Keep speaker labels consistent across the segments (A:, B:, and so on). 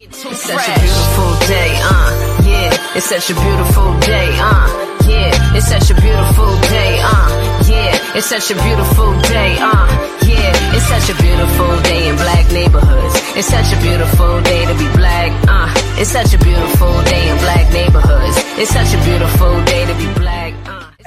A: It's such a beautiful day, uh, yeah. It's such a beautiful day, uh, yeah. It's such a beautiful day, uh, yeah. It's such a beautiful day, uh, yeah. It's such a beautiful day in black neighborhoods. It's such a beautiful day to be black, uh. It's such a beautiful day in black neighborhoods. It's such a beautiful day to be black.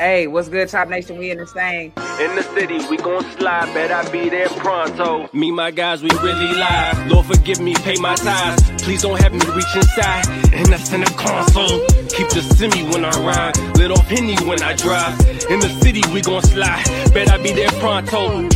B: Hey, what's good, Top Nation? We in this thing.
C: In the city, we gon' slide, bet I be there pronto. Me, my guys, we really live. Lord, forgive me, pay my tithes. Please don't have me reach inside, in the center console. Keep the semi when I ride, lit off Henny when I drive. In the city, we gon' slide, bet I be there pronto.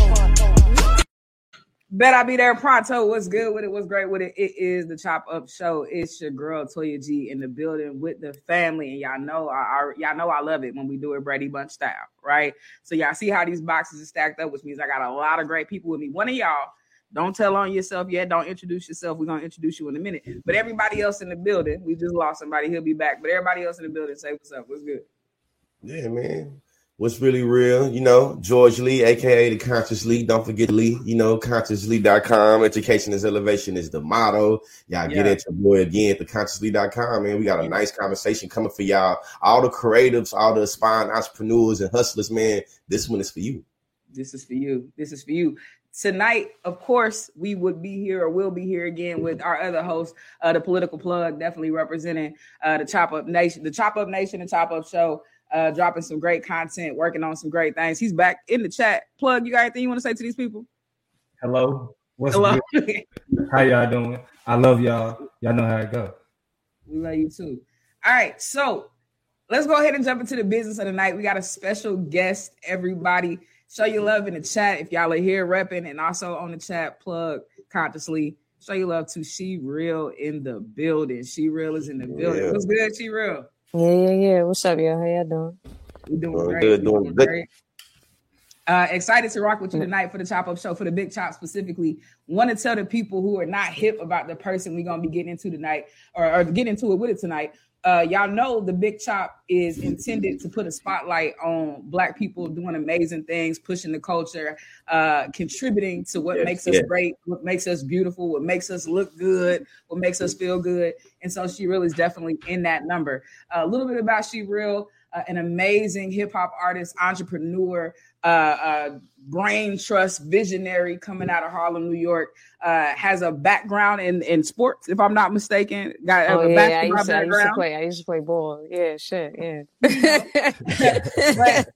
B: Bet I be there pronto. What's good with it? What's great with it? It is the Chop Up Show. It's your girl Toya G in the building with the family, and y'all know I, I y'all know I love it when we do it Brady Bunch style, right? So y'all see how these boxes are stacked up, which means I got a lot of great people with me. One of y'all, don't tell on yourself yet. Don't introduce yourself. We're gonna introduce you in a minute. But everybody else in the building, we just lost somebody. He'll be back. But everybody else in the building, say what's up. What's good?
D: Yeah, man. What's really real, you know, George Lee, aka the Conscious Lee. Don't forget Lee, you know, consciously.com. Education is elevation is the motto. Y'all get
B: Yeah.
D: at your boy again at the consciously.com, man. We got a nice conversation coming for y'all. All the creatives, all the aspiring entrepreneurs and hustlers, man. This one is for you.
B: This is for you. This is for you. Tonight, of course, we would be here or will be here again with our other host, uh, the political plug, definitely representing uh, the Chop Up Nation, the Chop Up Nation, and Chop Up Show, uh, dropping some great content, working on some great things. He's back in the chat. Plug, you got anything you want to say to these people?
E: Hello. What's
B: Hello.
E: good? How y'all doing? I love y'all. Y'all know how it go.
B: We love you too. All right, so let's go ahead and jump into the business of the night. We got a special guest, everybody. Show your love in the chat if y'all are here repping, and also on the chat, plug Conscious Lee. Show your love to She Real in the building. She Real is in the building.
D: Yeah.
B: What's good, She Real?
F: Yeah, yeah, yeah. What's up, y'all? How y'all doing?
B: We doing
D: Doing
B: great.
D: good,
B: We
D: doing good.
B: great. Uh, excited to rock with you tonight for the Chop Up Show, for the Big Chop specifically. Want to tell the people who are not hip about the person we're gonna be getting into tonight, or, or get into it with it tonight. Uh, y'all know the Big Chop is intended to put a spotlight on Black people doing amazing things, pushing the culture, uh, contributing to what
D: Yes,
B: makes us
D: yes.
B: great, what makes us beautiful, what makes us look good, what makes us feel good. And so She Real is definitely in that number. a little bit about She Real, uh, an amazing hip hop artist, entrepreneur, uh, uh, brain trust visionary coming out of Harlem, New York. Uh, has a background in in sports, if I'm not mistaken. Got
F: Oh
B: a
F: yeah, I
B: basketball
F: used, to, I used to play. I used to play ball. Yeah, shit, yeah.
B: But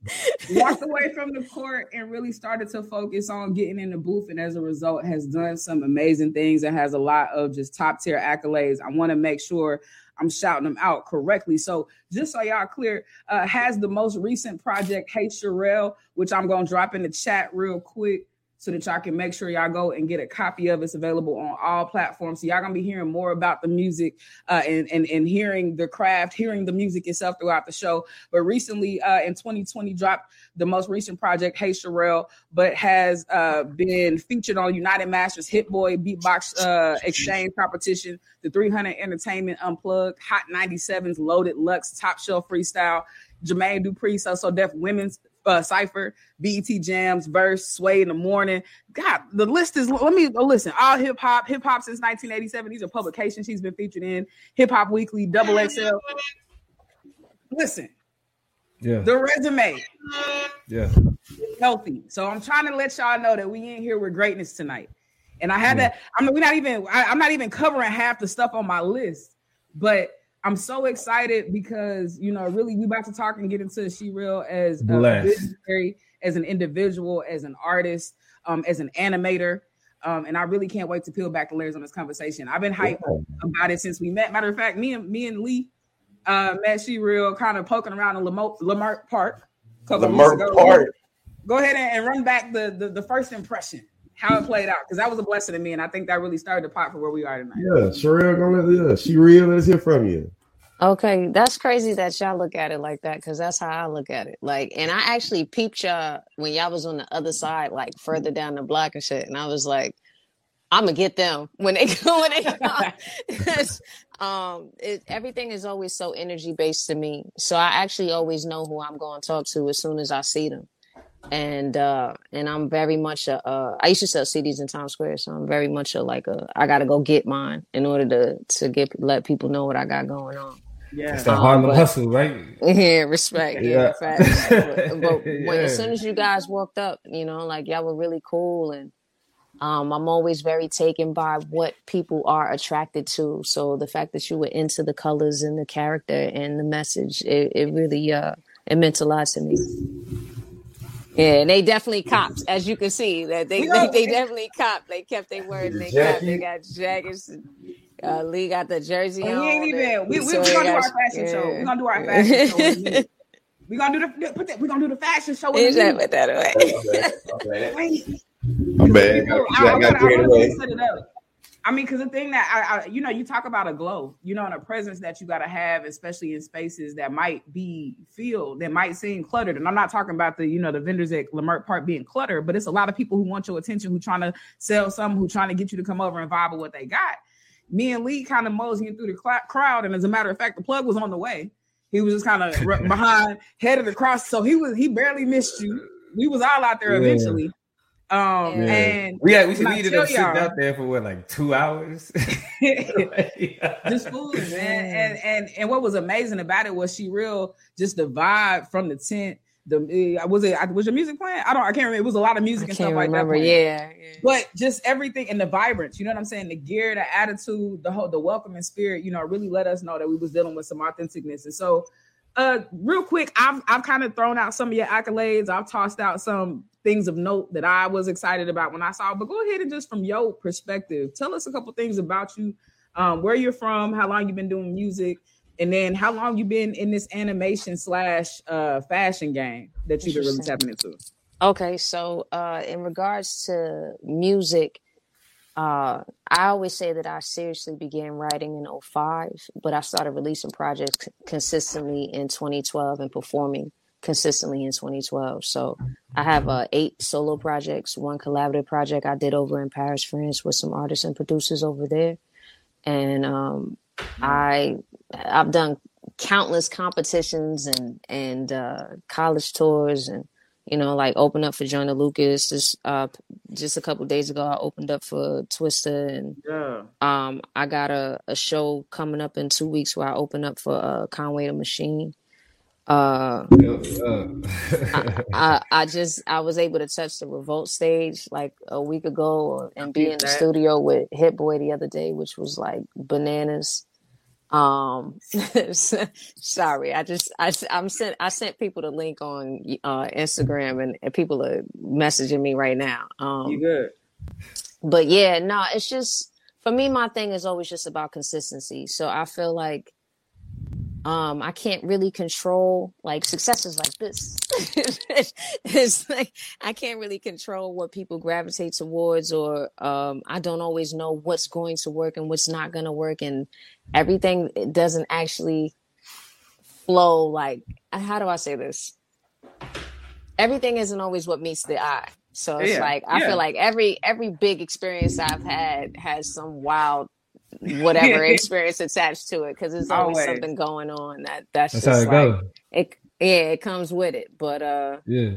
B: walked away from the court and really started to focus on getting in the booth and as a result has done some amazing things and has a lot of just top tier accolades i want to make sure i'm shouting them out correctly. So just so y'all clear uh, has the most recent project hey Cherelle, which i'm to drop in the chat real quick so that y'all can make sure y'all go and get a copy of it. It's available on all platforms. So y'all gonna be hearing more about the music uh, and, and and hearing the craft, hearing the music itself throughout the show. But recently, uh, in 2020, dropped the most recent project, Hey Cherelle, but has uh, been featured on United Masters, Hit Boy, Beatbox uh, Exchange Competition, the 300 Entertainment Unplugged, Hot 97's Loaded Lux, Top Shelf Freestyle, Jermaine Dupri, So So Def Women's uh, Cipher, BET Jams, Verse, Sway in the Morning. God, the list is, let me oh, listen, all hip hop, hip hop since 1987. These are publications she's been featured in, Hip Hop Weekly, Double XL. Listen,
E: Yeah,
B: the resume
E: yeah.
B: healthy. So I'm trying to let y'all know that we in here with greatness tonight. And I had to, I mean, we're not even, I, I'm not even covering half the stuff on my list, but I'm so excited because you know, really, we about to talk and get into She Real as a visionary, as an individual, as an artist, um, as an animator. Um, and I really can't wait to peel back the layers on this conversation. I've been hyped about it since we met. Matter of fact, me and me and Lee uh met She Real kind of poking around in Leimert, Leimert Park. a couple of weeks Leimert.
D: Park.
B: Go ahead and, and run back the, the the first impression, how it played out, because that was a blessing to me, and I think that really started the pot for where we are tonight.
D: Yeah, Cherelle, gonna let, yeah, she real. Let's hear from you.
F: Okay, that's crazy that y'all look at it like that because that's how I look at it. Like, and I actually peeped y'all when y'all was on the other side, like further down the block and shit, and I was like, I'm gonna get them when they go When they come. 'Cause, um, it, everything is always so energy based to me, so I actually always know who I'm going to talk to as soon as I see them. And uh and I'm very much a uh I used to sell CDs in Times Square, so I'm very much a like a I gotta go get mine in order to to get let people know what I got going on.
B: Yeah.
E: It's the Harlem
F: but-
E: hustle, right?
F: Yeah, respect. Yeah,
E: Yeah.
F: facts. But, but when, as soon as you guys walked up, you know, like y'all were really cool, and um, I'm always very taken by what people are attracted to. So the fact that you were into the colors and the character and the message, it, it really uh, it meant a lot to me. Yeah, and they definitely copped, as you can see. That they, they, they definitely copped. They kept their word. and They copped. They got jackets. Uh, Lee got the jersey
B: And
F: on.
B: we ain't even. We we, we
F: so
B: gonna do our
F: got-
B: fashion show.
F: yeah.
B: We gonna do our fashion show. in a. We gonna do the put that. We gonna do the fashion show. in a
F: He's like,
B: minute.
F: put that away.
D: Okay, okay.
B: Wait.
D: My bad.
B: People,
D: Got,
B: I, I,
D: got, got
B: wanna- I
D: carried
B: wanna
D: away.
B: set it up. I mean, because the thing that I, I, you know, you talk about a glow, you know, and a presence that you got to have, especially in spaces that might be filled, that might seem cluttered. And I'm not talking about the, you know, the vendors at Leimert Park being cluttered, but it's a lot of people who want your attention, who trying to sell something, who trying to get you to come over and vibe with what they got. Me and Lee kind of moseying through the cl- crowd, and as a matter of fact, the plug was on the way. He was just kind of behind, headed across, so he was he barely missed you. We was all out there
E: Yeah.
B: eventually. Um,
F: Yeah.
B: and
E: We had we
B: When I
E: needed
B: tell
E: up sitting out there for what like two hours.
B: just fooling, man. And and and what was amazing about it was she real just the vibe from the tent. The uh, was it was your music playing? I don't I can't remember. It was a lot of
F: I
B: music and
F: can't
B: stuff like that. playing.
F: Yeah, yeah.
B: But just everything and the vibrance, you know what I'm saying? The gear, the attitude, the whole the welcoming spirit, you know, really let us know that we was dealing with some authenticness. And so uh real quick, I've I've kind of thrown out some of your accolades. I've tossed out some things of note that I was excited about when I saw. But go ahead and just from your perspective, tell us a couple things about you, um, where you're from, how long you've been doing music, and then how long you've been in this animation slash uh fashion game that you've been really tapping into.
F: Okay, so uh, in regards to music, uh, I always say that I seriously began writing in 05, but I started releasing projects consistently in 2012 and performing consistently in 2012. So I have uh, eight solo projects, one collaborative project I did over in Paris, France, with some artists and producers over there, and um, I I've done countless competitions and and uh, college tours and you know like open up for Joyner Lucas. Just uh just a couple days ago I opened up for Twista and
B: Yeah.
F: um I got a, a show coming up in two weeks where I open up for uh Conway the Machine uh I, I I just I was able to touch the revolt stage like a week ago and be in the studio with Hit Boy the other day, which was like bananas. Um, sorry, I just I I'm sent I sent people the link on uh Instagram and, and people are messaging me right now.
B: You
F: Um,
B: good.
F: but yeah, no, it's just for me. My thing is always just about consistency. So I feel like um I can't really control like successes like this. it's like I can't really control what people gravitate towards or um I don't always know what's going to work and what's not going to work and everything it doesn't actually flow like how do I say this? Everything isn't always what meets the eye. So it's
B: Yeah,
F: like I
B: yeah.
F: feel like every every big experience I've had has some wild whatever experience attached to it because there's always,
B: Always.
F: something going on that that's,
E: That's
F: just
E: how it
F: like
E: goes.
F: it yeah it comes with it but uh
E: Yeah.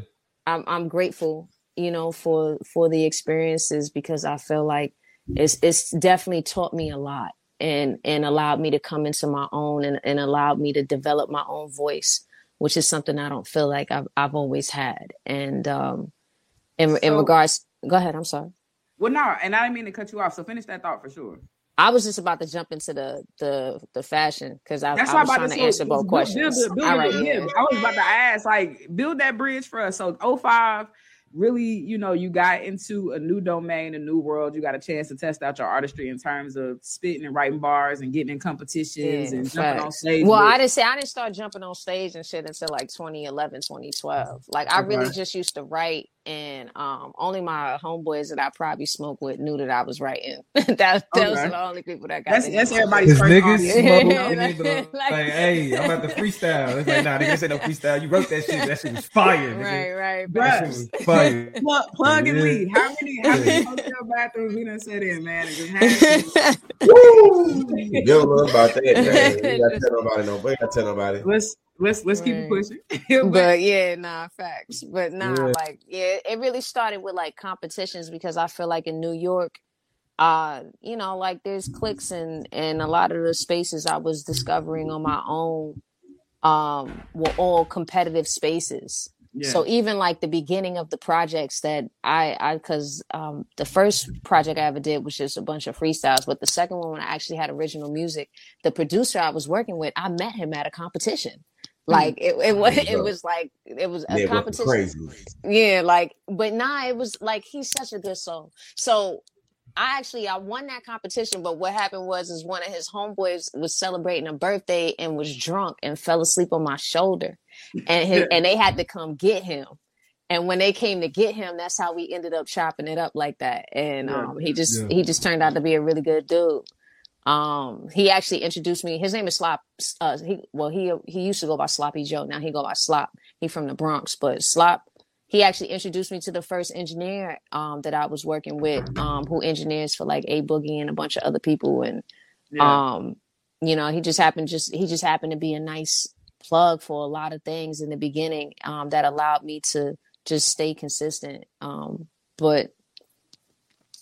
F: i'm i'm grateful you know for for the experiences because i feel like it's it's definitely taught me a lot and and allowed me to come into my own and, and allowed me to develop my own voice which is something i don't feel like i've, I've always had and um in, in regards go ahead i'm sorry
B: Well, no, and I didn't mean to cut you off. So finish that thought for sure.
F: I was just about to jump into the the the fashion because I,
B: That's
F: I was
B: I'm
F: trying
B: about
F: to
B: to
F: answer both
B: build-
F: questions.
B: Build, build,
F: All right, yeah.
B: I was about to ask, like, build that bridge for us. So 05, really, you know, you got into a new domain, a new world. You got a chance to test out your artistry in terms of spitting and writing bars and getting in competitions
F: Yeah,
B: and jumping on stage.
F: Well,
B: with-
F: I didn't say I didn't start jumping on stage and shit until like 2011, 2012. Like I really just used to write, and um, only my homeboys that I probably smoked with knew that I was writing. that those
B: Okay.
F: are the only people that got.
B: that's that's everybody's
E: Cause
B: first
E: niggas
B: audience.
E: smoke
F: Yeah,
E: and like,
F: like-
E: like, hey, I'm about to freestyle. It's like, nah, niggas ain't no freestyle. You wrote that shit. That shit was fire. nigga.
F: Right, right,
B: Bruh.
E: That was fire.
B: Plug, plug and
E: Yeah.
B: lead. How many how many
E: Yeah.
B: hotel bathrooms we done sit in, man? And just had
D: Woo! Give a little about that, man. We gotta tell nobody no. We gotta tell nobody.
B: Listen, let's let's keep it pushing. But-
F: but yeah, nah, facts. But nah,
E: Yeah.
F: like yeah, it really started with like competitions because I feel like in New York, uh, you know, like there's cliques and and a lot of the spaces I was discovering on my own um were all competitive spaces.
B: yeah.
F: So even like the beginning of the projects that I I because um the first project I ever did was just a bunch of freestyles, but the second one when I actually had original music, the producer I was working with, I met him at a competition. Like it, it was it was like it was a competition.
D: crazy.
F: Yeah, like, but nah, it was like he's such a good soul. So I actually I won that competition, but what happened was is one of his homeboys was celebrating a birthday and was drunk and fell asleep on my shoulder, and his, and they had to come get him. And when they came to get him, that's how we ended up chopping it up like that. And um, he just
E: Yeah.
F: he just turned out to be a really good dude. Um, he actually introduced me. His name is Slop. Uh, he well he he used to go by Sloppy Joe. Now he go by Slop. He from the Bronx, but Slop he actually introduced me to the first engineer um, that I was working with, um, who engineers for like A Boogie and a bunch of other people. And
B: yeah.
F: um, you know, he just happened just he just happened to be a nice plug for a lot of things in the beginning um, that allowed me to just stay consistent. Um, but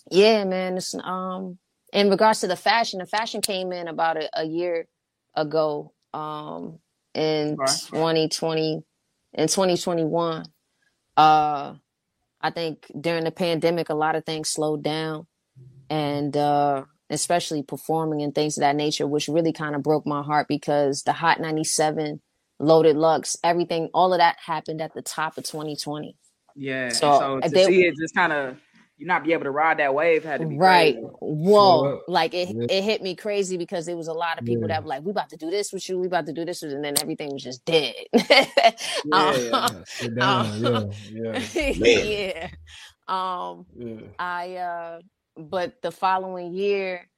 F: yeah, man, it's um in regards to the fashion, the fashion came in about a, a year ago um in
B: Okay.
F: 2020 in 2021 uh i think during the pandemic a lot of things slowed down and uh especially performing and things of that nature which really kind of broke my heart because the hot 97 loaded lux everything all of that happened at the top of 2020
B: yeah. and
F: so,
B: So, to
F: they-
B: see it just kind of you not be able to ride that wave had to be
F: right
B: crazy.
F: whoa
E: Sure.
F: like it,
E: Yeah.
F: it hit me crazy because there was a lot of people
E: Yeah.
F: that were like we about to do this with you we about to do this with, and then everything was just dead
B: Yeah,
F: Um,
E: Sit down. Yeah. Yeah.
F: yeah um
E: Yeah.
F: I uh but the following year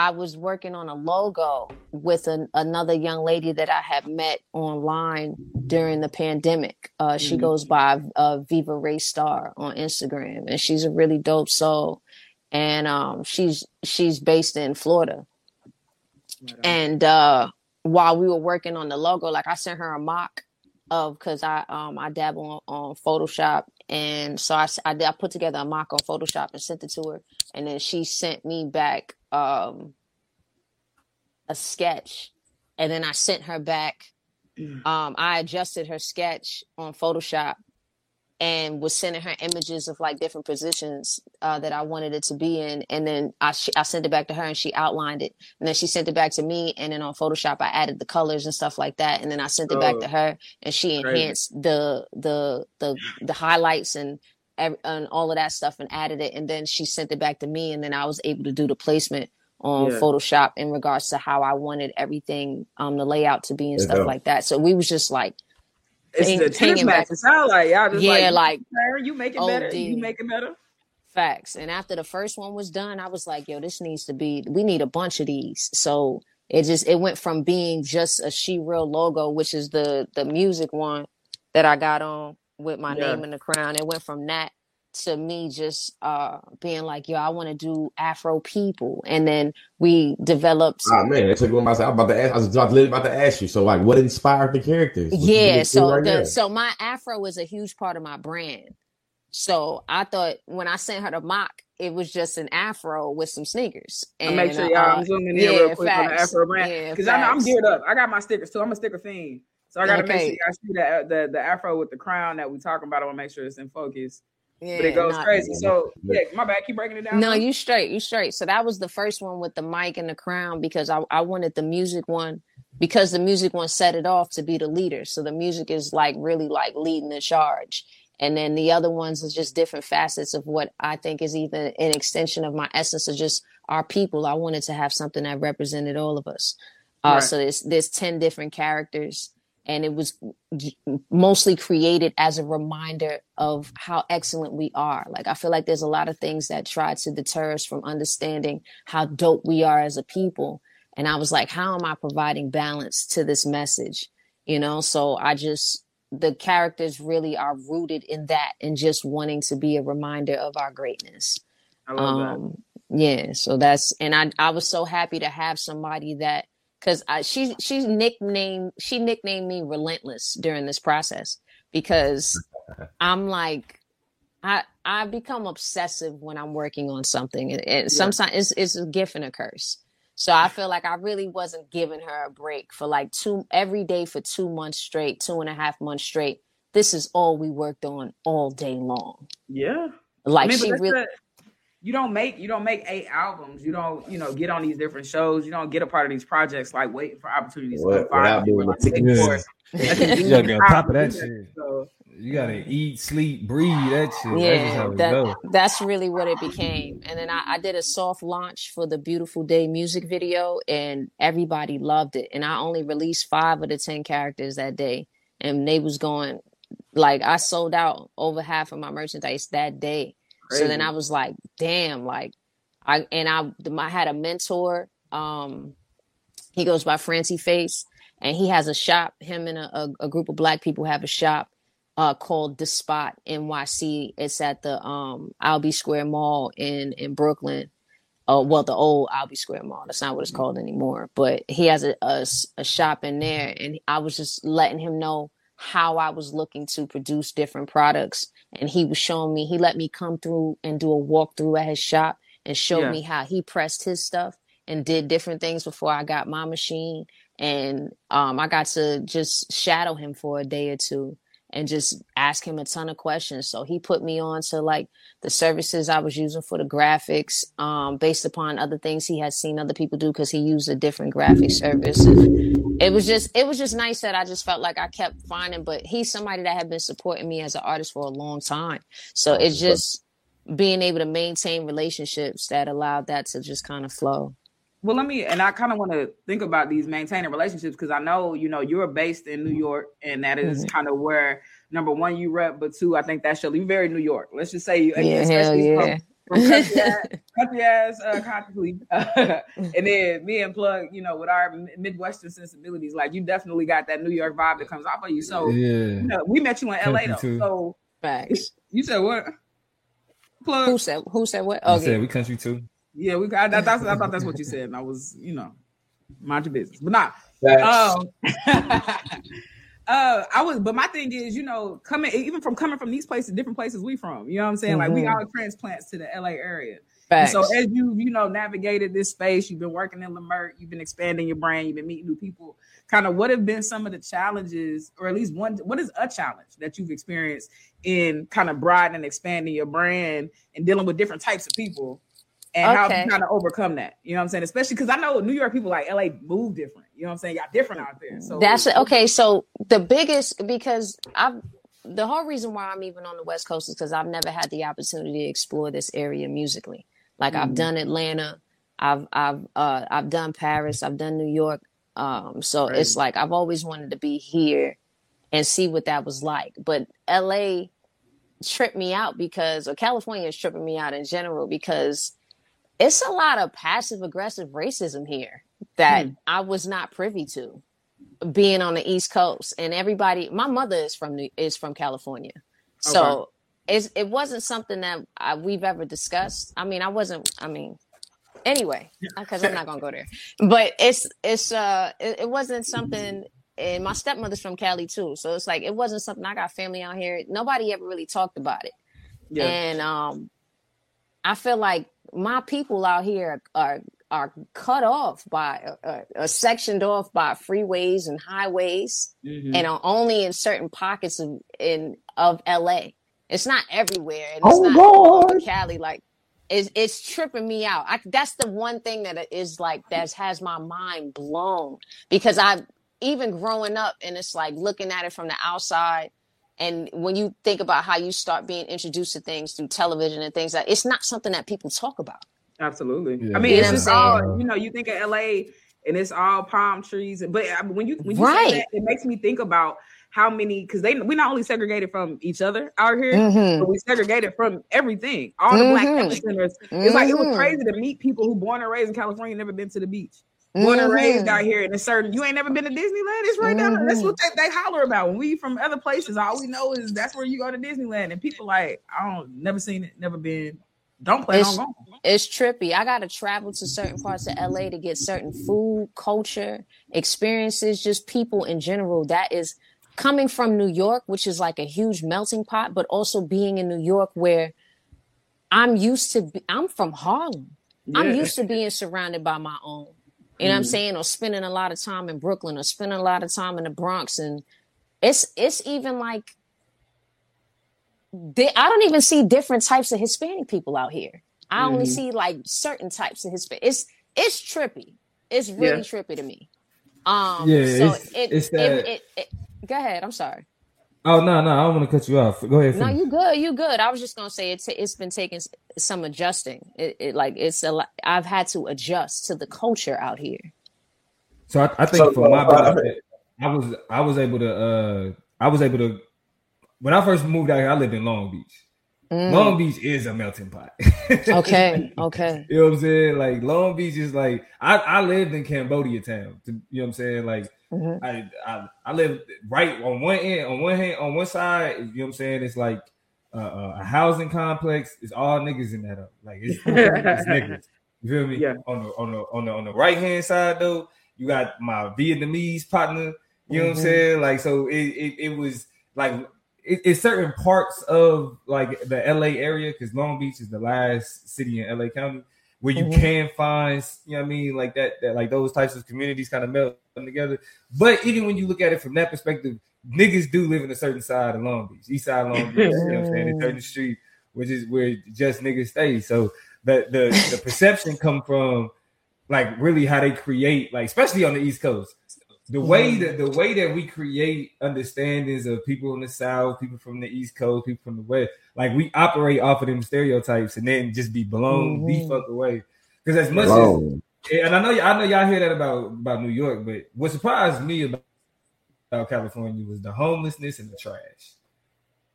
F: I was working on a logo with an, another young lady that I had met online during the pandemic. Uh she
B: Mhm.
F: goes by uh Viva Ray Star on Instagram and she's a really dope soul and um she's she's based in Florida.
B: Right.
F: And uh while we were working on the logo like I sent her a mock of because I um I dabble on, on Photoshop and so I, I did- I put together a mock on Photoshop and sent it to her. And then she sent me back um a sketch. And then I sent her back
B: Mm.
F: um I adjusted her sketch on Photoshop and was sending her images of like different positions uh, that I wanted it to be in, and then I sh- I sent it back to her and she outlined it, and then she sent it back to me, and then on Photoshop I added the colors and stuff like that, and then I sent it back
B: Oh,
F: to her, and she
B: crazy.
F: enhanced the the the the highlights and and all of that stuff and added it, and then she sent it back to me, and then I was able to do the placement on
B: Yeah.
F: Photoshop in regards to how I wanted everything um the layout to be and
D: That's
F: stuff like that. So we was just like
B: It's
F: hang-
B: the
F: hanging back.
B: It sound like y'all just
F: Yeah,
B: like,
F: like,
B: you make it better. You make it better.
F: Facts. And after the first one was done, I was like, yo, this needs to be, we need a bunch of these. So it just, it went from being just a She Real logo, which is the, the music one that I got on with my
B: Yeah.
F: name in the crown. It went from that to me just, uh, being like, yo, I want to do Afro people. And then we developed,
D: Oh man, that's like what I was about to ask. I was literally about to ask you. So, like, what inspired the characters? What
F: yeah. So
D: right
F: the, so my Afro is a huge part of my brand. So I thought when I sent her to mock, it was just an afro with some sneakers.
B: I'll make sure y'all
F: uh,
B: I'm zooming in
F: yeah,
B: real quick on the. Afro brand
F: Yeah,
B: because I know I'm geared up. I got my stickers too. I'm a sticker fiend, so I got to make sure
F: Okay.
B: y'all see the, the the Afro with the crown that we talking about. I want to make sure it's in focus,
F: Yeah,
B: but it goes
F: nah,
B: crazy. So
D: Yeah.
B: yeah, my bad. Keep breaking it down.
F: No, you straight, you straight. So that was the first one with the mic and the crown because I, I wanted the music one because the music one set it off to be the leader. So the music is like really like leading the charge. And then the other ones is just different facets of what I think is even an extension of my essence of just our people. I wanted to have something that represented all of us. Uh,
B: Right.
F: So there's there's ten different characters, and it was mostly created as a reminder of how excellent we are. Like I feel like there's a lot of things that try to deter us from understanding how dope we are as a people. And I was like, how am I providing balance to this message? You know, so I just the characters really are rooted in that and just wanting to be a reminder of our greatness.
B: I love that.
F: Um, yeah, so that's and I I was so happy to have somebody that because she she nicknamed she nicknamed me relentless during this process because I'm like I I become obsessive when I'm working on something, and, and sometimes it's it's a gift and a curse. So I feel like I really wasn't giving her a break for like two every day for two months straight, two and a half months straight. This is all we worked on all day long.
B: Yeah,
F: Like
B: I mean,
F: she really.
B: the- you don't make you don't make eight albums. You don't you know get on these different shows. You don't get a part of these projects like waiting for opportunities.
D: What-
B: come find
D: without
B: you.
D: doing
B: Like,
D: the
B: wait
E: tickets.
B: for it.
E: You gotta be on top of that shit.
B: So,
E: You gotta eat, sleep, breathe that shit. That's
F: Yeah,
E: how
F: that that's really what it became. And then I, I did a soft launch for the Beautiful Day music video, and everybody loved it. And I only released five of the ten characters that day, and they was going like I sold out over half of my merchandise that day. So then I was like, damn, like I and I I had a mentor. Um, he goes by Francie Face, and he has a shop. Him and a, a, a group of black people have a shop uh, called The Spot NYC. It's at the um, Albee Square Mall in in Brooklyn. Uh, well, the old Albee Square Mall. That's not what it's called anymore. But he has a a shop in there, and I was just letting him know how I was looking to produce different products, and he was showing me. He let me come through and do a walkthrough at his shop and showed
B: Yeah.
F: me how he pressed his stuff and did different things before I got my machine. And um, I got to just shadow him for a day or two and just ask him a ton of questions. So he put me on to like the services I was using for the graphics, um, based upon other things he had seen other people do because he used a different graphic service. It was just it was just nice that I just felt like I kept finding, but he's somebody that had been supporting me as an artist for a long time. So it's just being able to maintain relationships that allowed that to just kind of flow.
B: Well, let me and I kind of want to think about these maintaining relationships because I know you know you're based in New York, and that is kind of where number one you rep, but two I think that's your you very New York. Let's just say you
F: Yeah, hell yeah.
B: from, from country ass, country ass uh, Conscious Lee, and then me and Plug, you know, with our Midwestern sensibilities, like you definitely got that New York vibe that comes off of you. So
E: Yeah.
B: you know, we met you in LA though.
E: too.
B: So
F: Facts.
B: you said what? Plug.
F: Who said who said what?
E: I
F: Okay.
E: said we country too.
B: Yeah, we got. I, thought- I thought that's what you said, and I was, you know, mind your business, but not.
D: Facts.
B: Um, uh, I was, but my thing is, you know, coming even from coming from these places, different places we from. You know what I'm saying? Like we
F: Mhm.
B: all transplants to the LA area. So as you, you know, navigated this space, you've been working in Leimert, you've been expanding your brand, you've been meeting new people. Kind of, what have been some of the challenges, or at least one? What is a challenge that you've experienced in kind of broadening and expanding your brand and dealing with different types of people? And how
F: Okay.
B: you kind of overcome that? You know what I'm saying? Especially because I know New York people like LA move different. You know what I'm saying? Y'all different out there. So
F: That's okay. So the biggest because I've the whole reason why I'm even on the West Coast is because I've never had the opportunity to explore this area musically. Like I've
B: Mhm.
F: done Atlanta, I've I've uh, I've done Paris, I've done New York. Um, so
B: Right.
F: it's like I've always wanted to be here and see what that was like. But LA tripped me out because, or California is tripping me out in general because it's a lot of passive aggressive racism here that
B: Hmm.
F: I was not privy to being on the East Coast. And everybody, my mother is from New, is from California, so it's, it wasn't something that I, we've ever discussed. I mean, I wasn't. I mean, anyway, because I'm not gonna go there. But it's it's uh it, it wasn't something. And my stepmother's from Cali too, so it's like it wasn't something. I got family out here. Nobody ever really talked about it.
B: yeah,
F: And um, I feel like my people out here are are cut off by, uh, uh, sectioned off by freeways and highways,
B: Mhm.
F: and are only in certain pockets of in of LA. It's not everywhere, and it's
D: Oh,
F: not
D: Lord.
F: Cali. Like, it's it's tripping me out. I, that's the one thing that is like that has my mind blown because I even growing up, and it's like looking at it from the outside. And when you think about how you start being introduced to things through television and things like it's not something that people talk about.
B: Absolutely.
E: Yeah.
B: I mean,
F: You
B: it's just all you know. You think of LA, and it's all palm trees. But uh, when you when you
F: Right.
B: say that, it makes me think about how many because they we not only segregated from each other out here,
F: Mm-hmm.
B: but we segregated from everything. All the black
F: Mhm.
B: family centers. It's like it was
F: Mhm.
B: crazy to meet people who born and raised in California, never been to the beach. Born and raised out here, and it's certain you ain't never been to Disneyland. It's right down there. That's mm-hmm. what they, they holler about. When we from other places, all we know is that's where you go to Disneyland, and people like I don't never seen it, never been. don't play.
F: It's-
B: on going.
F: it's trippy. I gotta travel to certain parts of LA to get certain food, culture, experiences, just people in general. That is coming from New York, which is like a huge melting pot, but also being in New York where I'm used to be, I'm from Harlem. I'm used to being surrounded by my own. You know what I'm saying? Or spending a lot of time in Brooklyn or spending a lot of time in the Bronx. And it's it's even like they, I don't even see different types of Hispanic people out here. I only
B: Mhm.
F: see like certain types of Hispanic. It's it's trippy. It's really
B: Yeah.
F: trippy to me. Um
E: Yeah,
F: so
E: it's-
F: it,
E: it's
F: it,
E: that-
F: it, it, go ahead. I'm sorry.
E: Oh no, no, I don't want to cut you off. Go ahead.
F: No,
E: finish.
F: you good. You good. I was just gonna say it's it's been taking some adjusting. It, it like it's a lot. I've had to adjust to the culture out here.
E: So I, I think
D: So,
E: for my
D: uh,
E: benefit, I was I was able to uh I was able to when I first moved out here, I lived in Long Beach.
F: Mm.
E: Long Beach is a melting pot.
F: Okay. Okay.
E: You know what I'm saying? Like Long Beach is like I, I lived in Cambodia town. You know what I'm saying? Like
F: Mhm.
E: I, I I lived right on one end, on one hand, on one side. You know what I'm saying? It's like uh, uh, a housing complex. It's all niggas in that up. Like it's, it's niggas. You feel me?
B: Yeah.
E: On the on the on the on the right hand side though, you got my Vietnamese partner. You know what I'm
F: Mhm.
E: saying? Like so, it it, it was like it, it's certain parts of like the LA area because Long Beach is the last city in LA County where you
F: Mhm.
E: can find, you know what I mean, like that, that like those types of communities kind of melt together. But even when you look at it from that perspective, niggas do live in a certain side of Long Beach, east side of Long Beach, you know what I'm saying, in certain street, which is where just niggas stay. So the the the perception come from like really how they create, like especially on the East Coast. The way that the way that we create understandings of people in the South, people from the East Coast, people from the West, like we operate off of them stereotypes and then just be blown the
F: Mhm.
E: fuck away. Because as much as and I know I know y'all hear that about about New York, but what surprised me about, about California was the homelessness and the trash.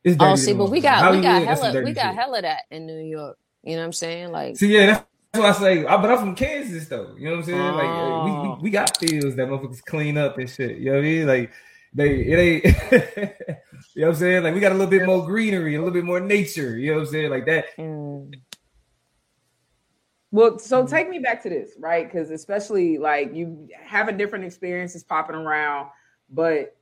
E: It's
F: Oh,
E: dirty
F: see, but we got
E: How
F: we got
E: live, that's some
F: hella we got
E: shit.
F: hella that in New York. You know what I'm saying? Like
E: See, yeah, that's what I say. I, but I'm from Kansas, though. You know what I'm saying? Like, uh, we,
F: Oh.
E: we, we got fields that motherfuckers clean up and shit. You know what I mean? Like, they it ain't. you know what I'm saying? Like, we got a little bit more greenery, a little bit more nature. You know what I'm saying? Like that.
F: mm,
B: Well, so take me back to this, right? Because especially like you having different experiences popping around, but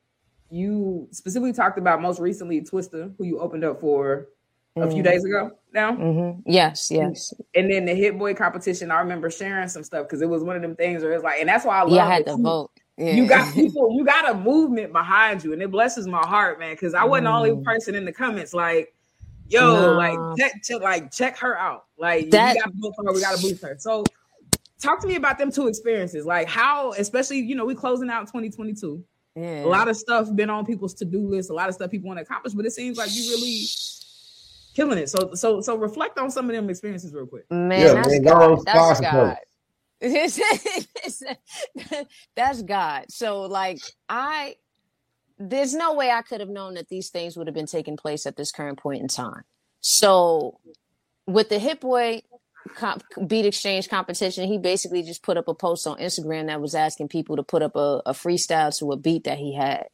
B: you specifically talked about most recently Twista, who you opened up for a few
F: Mm.
B: days ago now,
F: Mm-hmm. Yes, yes.
B: and then the Hit Boy competition. I remember sharing some stuff because it was one of them things where it's like, and that's why I love.
F: Yeah, I had to
B: you-
F: vote. Yeah.
B: You got people, you got a movement behind you, and it blesses my heart, man. Because I wasn't the only
F: Mm.
B: person in the comments like, "Yo,
F: Nah.
B: like, check, check, like, check her out. Like,
F: That-
B: we got to boost her. We got to boost her." So, talk to me about them two experiences. Like, how, especially, you know, we closing out 2022.
F: yeah.
B: A lot of stuff been on people's to do list. A lot of stuff people want to accomplish, but it seems like you really killing it. So, so, so reflect on some of them experiences real quick.
F: Man,
D: Yeah,
F: that's
D: man,
F: God.
D: on,
F: That's God. that's God. So like I there's no way I could have known that these things would have been taking place at this current point in time. So with the Hit Boy comp- beat exchange competition, he basically just put up a post on Instagram that was asking people to put up a, a freestyle to a beat that he had.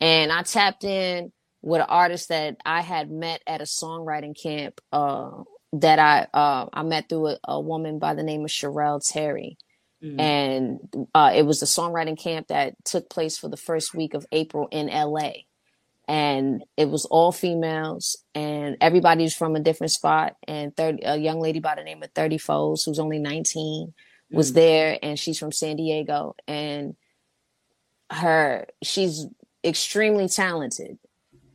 F: And I tapped in with an artist that I had met at a songwriting camp uh, that I uh, I met through a, a woman by the name of Sherelle Terry
B: Mm.
F: and uh, it was a songwriting camp that took place for the first week of April in LA. And it was all females, and everybody's from a different spot. And 30, a young lady by the name of 30 Foes, who's only 19, was
B: Mm.
F: there, and she's from San Diego. And her, she's extremely talented.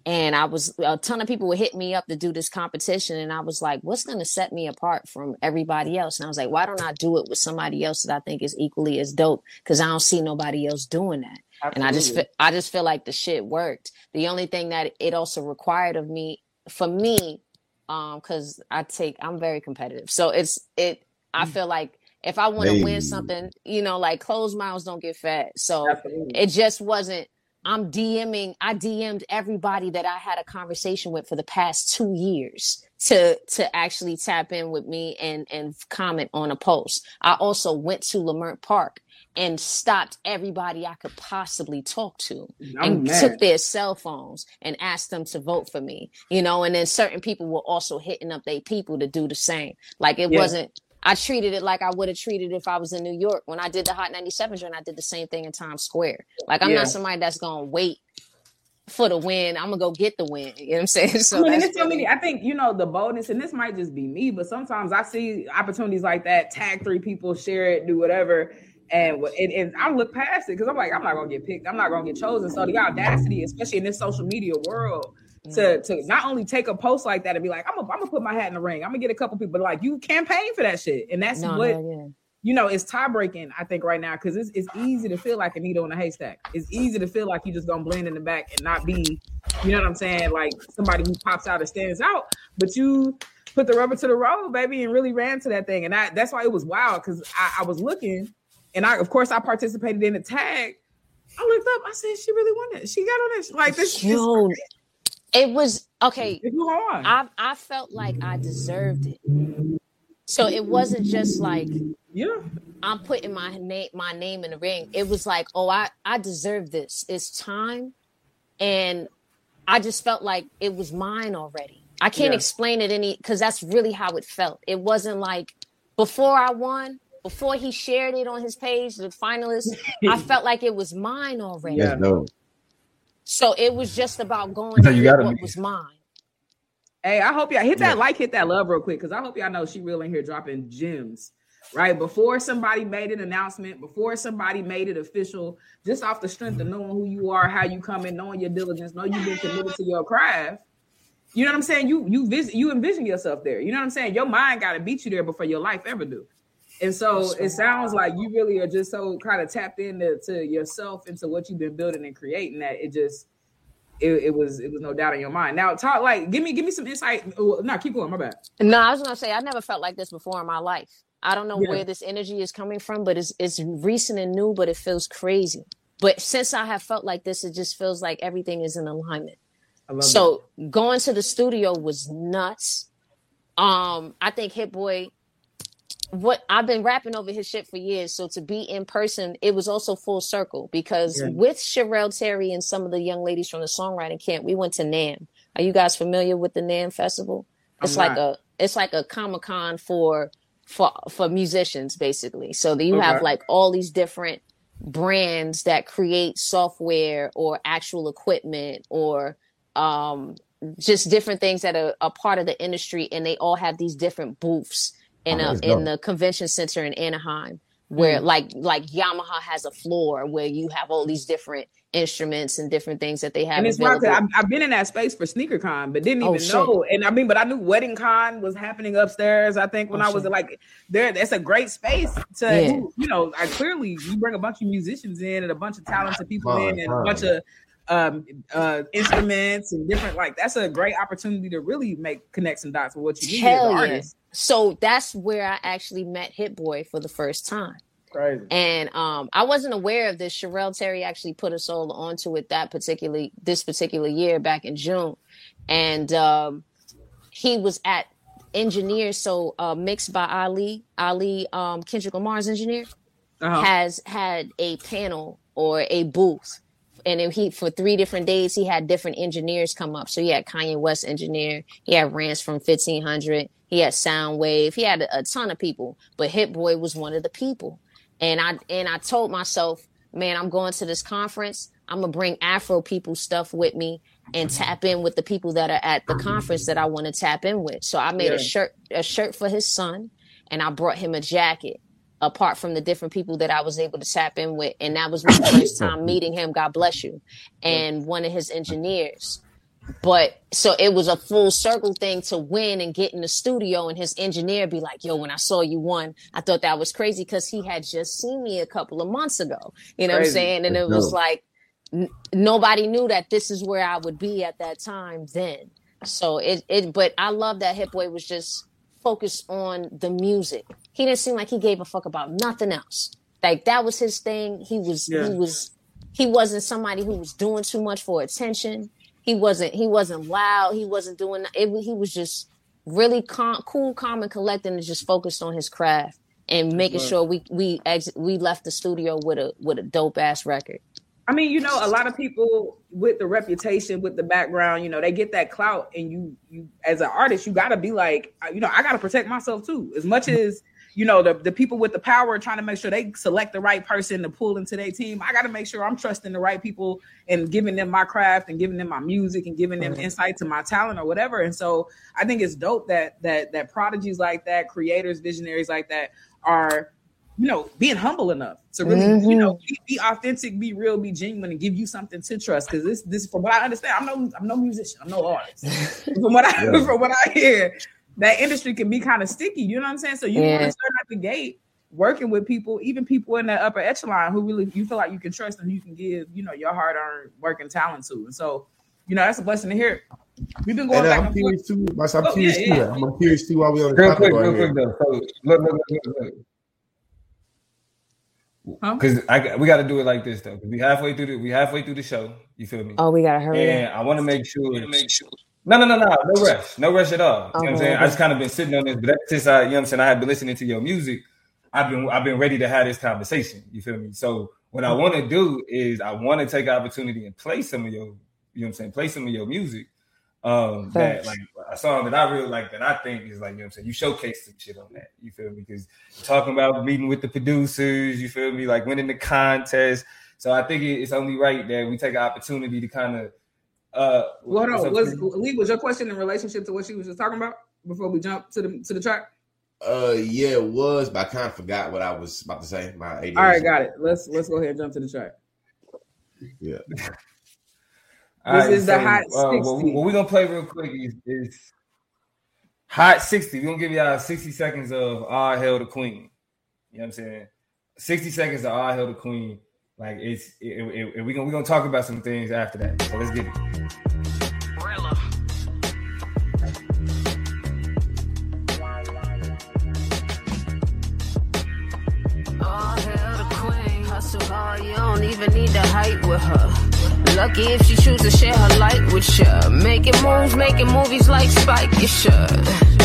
F: And I was a ton of people would hit me up to do this competition, and I was like, "What's going to set me apart from everybody else?" And I was like, "Why don't I do it with somebody else that I think is equally as dope? Because I don't see nobody else doing that." And I just, fe- I just feel like the shit worked. The only thing that it also required of me, for me, um, because I take, I'm very competitive, so it's it. I feel like if I want to win something, you know, like closed mouths don't get fed. So
B: Absolutely.
F: it just wasn't i'm dming i dm'd everybody that i had a conversation with for the past two years to to actually tap in with me and and comment on a post i also went to Leimert park and stopped everybody I could possibly talk to
B: I'm
F: and
B: mad.
F: took their cell phones and asked them to vote for me. You know, and then certain people were also hitting up their people to do the same. Like it
B: Yeah.
F: wasn't I treated it like I would have treated it if I was in New York. When I did the Hot 97 joint, I did the same thing in Times Square. Like I'm
B: Yeah.
F: not somebody that's gonna wait for the win. I'm gonna go get the win. You know what I'm saying? So
B: I mean, and
F: that's
B: it's so many. I think you know the boldness, and this might just be me, but sometimes I see opportunities like that. Tag three people, share it, do whatever, and and, and I look past it because I'm like, I'm not gonna get picked. I'm not gonna get chosen. So the audacity, especially in this social media world, to mm. to not only take a post like that and be like, I'm gonna I'm gonna put my hat in the ring. I'm gonna get a couple people, like you campaign for that shit, and that's
F: no,
B: what
F: yeah.
B: you know, it's tie breaking, I think, right now, because it's, it's easy to feel like a needle in a haystack. It's easy to feel like you just gonna blend in the back and not be, you know what I'm saying, like somebody who pops out and stands out. But you put the rubber to the road, baby, and really ran to that thing. And I, that's why it was wild because I, I was looking and I, of course, I participated in the tag. I looked up, I said, she really won it. She got on it. Like this,
F: Yo, it was okay.
B: it's on.
F: I I felt like I deserved it. So it wasn't just like
B: yeah.
F: I'm putting my name my name in the ring. It was like, oh, I I deserve this. It's time, and I just felt like it was mine already. I can't
B: Yeah.
F: explain it any because that's really how it felt. It wasn't like before I won, before he shared it on his page, the finalists. I felt like it was mine already.
B: Yeah.
D: That's dope.
F: So it was just about going
E: So
F: to
E: you gotta
F: what
E: be-
F: was mine.
B: Hey, I hope y'all hit that
E: Yeah.
B: like, hit that love real quick, because I hope y'all know she real in here dropping gems. Right before somebody made an announcement, before somebody made it official, just off the strength of mm-hmm. knowing who you are, how you come in, knowing your diligence, know you've been committed to your craft. You know what I'm saying? You you visit you envision yourself there. You know what I'm saying? Your mind got to beat you there before your life ever do. And so it sounds like you really are just so kind of tapped into to yourself, into what you've been building and creating that it just it, it was it was no doubt in your mind. Now talk like give me give me some insight. Oh, no, keep going. My bad.
F: No, I was gonna say I never felt like this before in my life. I don't know
B: Yeah.
F: where this energy is coming from, but it's it's recent and new, but it feels crazy. But since I have felt like this, it just feels like everything is in alignment.
B: I love
F: So going to the studio was nuts. Um, I think Hit Boy, what I've been rapping over his shit for years. So to be in person, it was also full circle because
B: Yeah.
F: with Sherelle Terry and some of the young ladies from the songwriting camp, we went to NAMM. Are you guys familiar with the NAMM festival? It's
B: I'm
F: like a it's like a Comic Con for for for musicians basically. So that you
B: Okay.
F: have like all these different brands that create software or actual equipment or um just different things that are a part of the industry and they all have these different booths in
D: Oh,
F: a in the convention center in Anaheim where mm. like like Yamaha has a floor where you have all these different instruments and different things that they have
B: And it's wild 'cause
F: available.
B: I've, I've been in that space for sneaker con, but didn't
F: Oh,
B: even
F: shit.
B: know. And I mean, but I knew wedding con was happening upstairs. I think when
F: Oh,
B: I was
F: shit.
B: like there, that's a great space to,
F: Yeah.
B: you know, I clearly you bring a bunch of musicians in and a bunch of talented people in and a bunch of um uh instruments and different like that's a great opportunity to really make connect some dots with what you need as
F: Hell
B: an
F: yeah.
B: artist.
F: So that's where I actually met Hit Boy for the first time.
B: Crazy.
F: And um, I wasn't aware of this. Sherelle Terry actually put us all onto it that particularly this particular year back in June, and um, he was at engineer. So uh, mixed by Ali, Ali um, Kendrick Lamar's engineer
B: Uh-huh.
F: has had a panel or a booth. And then he for three different days he had different engineers come up. So he had Kanye West engineer, he had Rance from fifteen hundred, he had Soundwave, he had a, a ton of people, but Hit Boy was one of the people. And I and I told myself, man, I'm going to this conference. I'm gonna bring Afro people stuff with me and mm-hmm. tap in with the people that are at the conference that I want to tap in with. So I made
B: Yeah.
F: a shirt a shirt for his son, and I brought him a jacket. Apart from the different people that I was able to tap in with, and that was my first time meeting him. God bless you, and one of his engineers. But so it was a full circle thing to win and get in the studio, and his engineer be like, "Yo, when I saw you won, I thought that was crazy because he had just seen me a couple of months ago." You know what I'm saying? And it
D: That's
F: was like n- nobody knew that this is where I would be at that time then. So it it but I love that Hit Boy was just focused on the music. He didn't seem like he gave a fuck about nothing else. Like that was his thing. He was
B: Yeah.
F: he was he wasn't somebody who was doing too much for attention. He wasn't he wasn't loud. He wasn't doing it. He was just really calm, cool, calm, and collected, and just focused on his craft.
G: and making sure we we ex- we left the studio with a with a dope ass record.
B: I mean, you know, a lot of people with the reputation, with the background, you know, they get that clout, and you, you as an artist, you got to be like, you know, I got to protect myself too. As much as you know, the, the people with the power trying to make sure they select the right person to pull into their team. I got to make sure I'm trusting the right people and giving them my craft and giving them my music and giving them insight to my talent or whatever. And so I think it's dope that that that prodigies like that, creators, visionaries like that are you know, being humble enough to really, mm-hmm. you know, be, be, authentic, be real, be genuine, and give you something to trust. Because this, this, from what I understand, I'm no, I'm no musician, I'm no artist. from what I, yeah. from what I hear, that industry can be kind of sticky. You know what I'm saying? So you yeah. want to start at the gate working with people, even people in the upper echelon who really you feel like you can trust and you can give, you know, your hard earned working talent to. And so, you know, that's a blessing to hear. We've been going and back. I'm curious too. I'm
D: oh, curious yeah, too. Yeah. I'm curious too. While we on the real quick, real quick though. So look, look, look, look.
E: Because huh? I we got to do it like this though. We halfway through the we halfway through the show. You feel me?
G: Oh, we gotta hurry.
E: And I want to make sure. Make sure no, no, no, no, no rush, no rush at all. You know what I'm saying? I just kind of been sitting on this, but since I, you know what I'm saying, I have been listening to your music. I've been, I've been ready to have this conversation. You feel me? So what I want to do is I want to take opportunity and play some of your, you know what I'm saying, play some of your music. Um, that like a song that I really like that I think is like, you know what I'm saying, you showcase some shit on that. You feel me? Because talking about meeting with the producers, you feel me, like winning the contest. So I think it's only right that we take an opportunity to kind of uh,
B: hold on. Was Lee, was your question in relationship to what she was just talking about before we jump to the to the track?
D: Uh, yeah, it was, but I kind of forgot what I was about to say. My
B: ADHD. all right, got it. Let's let's go ahead and jump to the track.
D: Yeah.
B: this right, is so, the hot uh, 60.
E: What, what we're gonna play real quick is, is hot 60. We're gonna give y'all 60 seconds of All Hail the Queen. You know what I'm saying? 60 seconds of All Hail the Queen. Like it's it, it, it, we gonna we gonna talk about some things after that. So let's get it.
F: hard, you don't even need to hype with her. Lucky if she choose to share her light with you. Making moves, making movies like Spike, you should.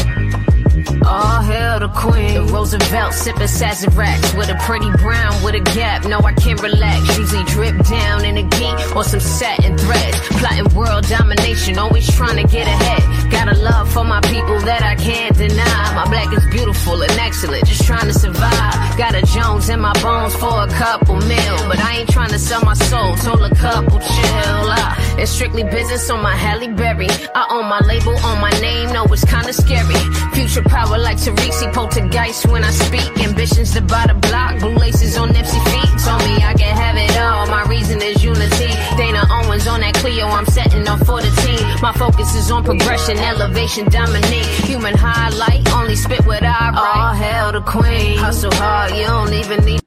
F: All hail the queen. The Roosevelt sipping Sazerac with a pretty brown with a gap. No, I can't relax. Usually drip down in a geek or some satin threads. Plotting world domination, always trying to get ahead. Got a love for my people that I can't deny. My black is beautiful and excellent, just trying to survive. Got a Jones in my bones for a couple mil, but I ain't trying to sell my soul. Told a couple chill. Uh, it's strictly business on my Halle Berry. I own my label on my name, no, it's kinda scary. Future power like Teresi, poltergeist when I speak. Ambitions to buy the block, blue laces on Nipsey feet. Told me I can have it all. My reason is unity. Dana Owens on that Clio, I'm setting up for the team. My focus is on progression, elevation, dominate. Human highlight, only spit what I write. All hail the queen. Hustle hard, you don't even need.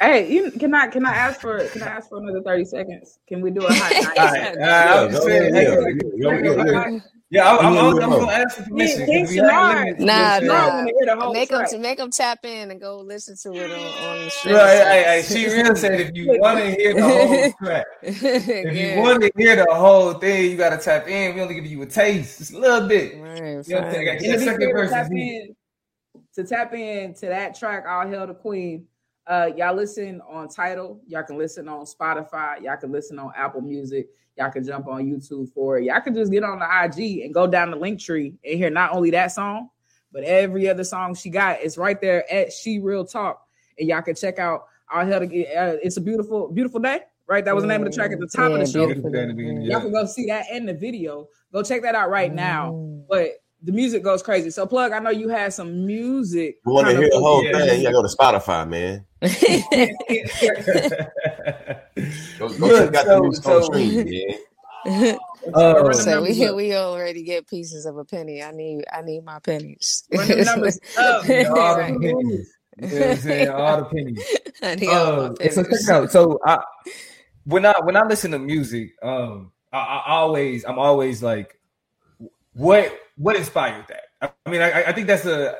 B: Hey, you, can I can I ask for can I ask for another thirty seconds? Can we do a hot?
E: All right. Yeah, I, I'm, I'm, I'm gonna ask for permission.
G: Nah, nah. Make them make them tap in and go listen to it on, on the stream.
E: Right, hey, hey, she really said if you want to hear the whole track, if yeah. you want to hear the whole thing, you got to tap in. We only give you a taste, just a little bit. Right, you know,
B: take, take second verse. Tap in, to tap in to that track, "All Hail the Queen." Uh, y'all listen on Tidal. Y'all can listen on Spotify. Y'all can listen on Apple Music. Y'all can jump on YouTube for it. Y'all can just get on the IG and go down the link tree and hear not only that song, but every other song she got. It's right there at She Real Talk. And y'all can check out Our Hell to Get uh, It's a Beautiful, Beautiful Day. Right, that was the name of the track at the top yeah, of the show. Y'all can go see that in the video. Go check that out right now. Mm. But the music goes crazy. So, plug. I know you had some music.
D: You want to hear the whole yeah. thing? You gotta go to Spotify, man.
G: go, go check out so, the music so, stream, man. Uh, so we we already get pieces of a penny. I need I need my pennies. Run the numbers
E: up. all the pennies. You know I'm saying? All the pennies. I need uh, all my pennies. So check out. So I when I when I listen to music, um, I, I always I'm always like, what what inspired that? I mean, I, I think that's a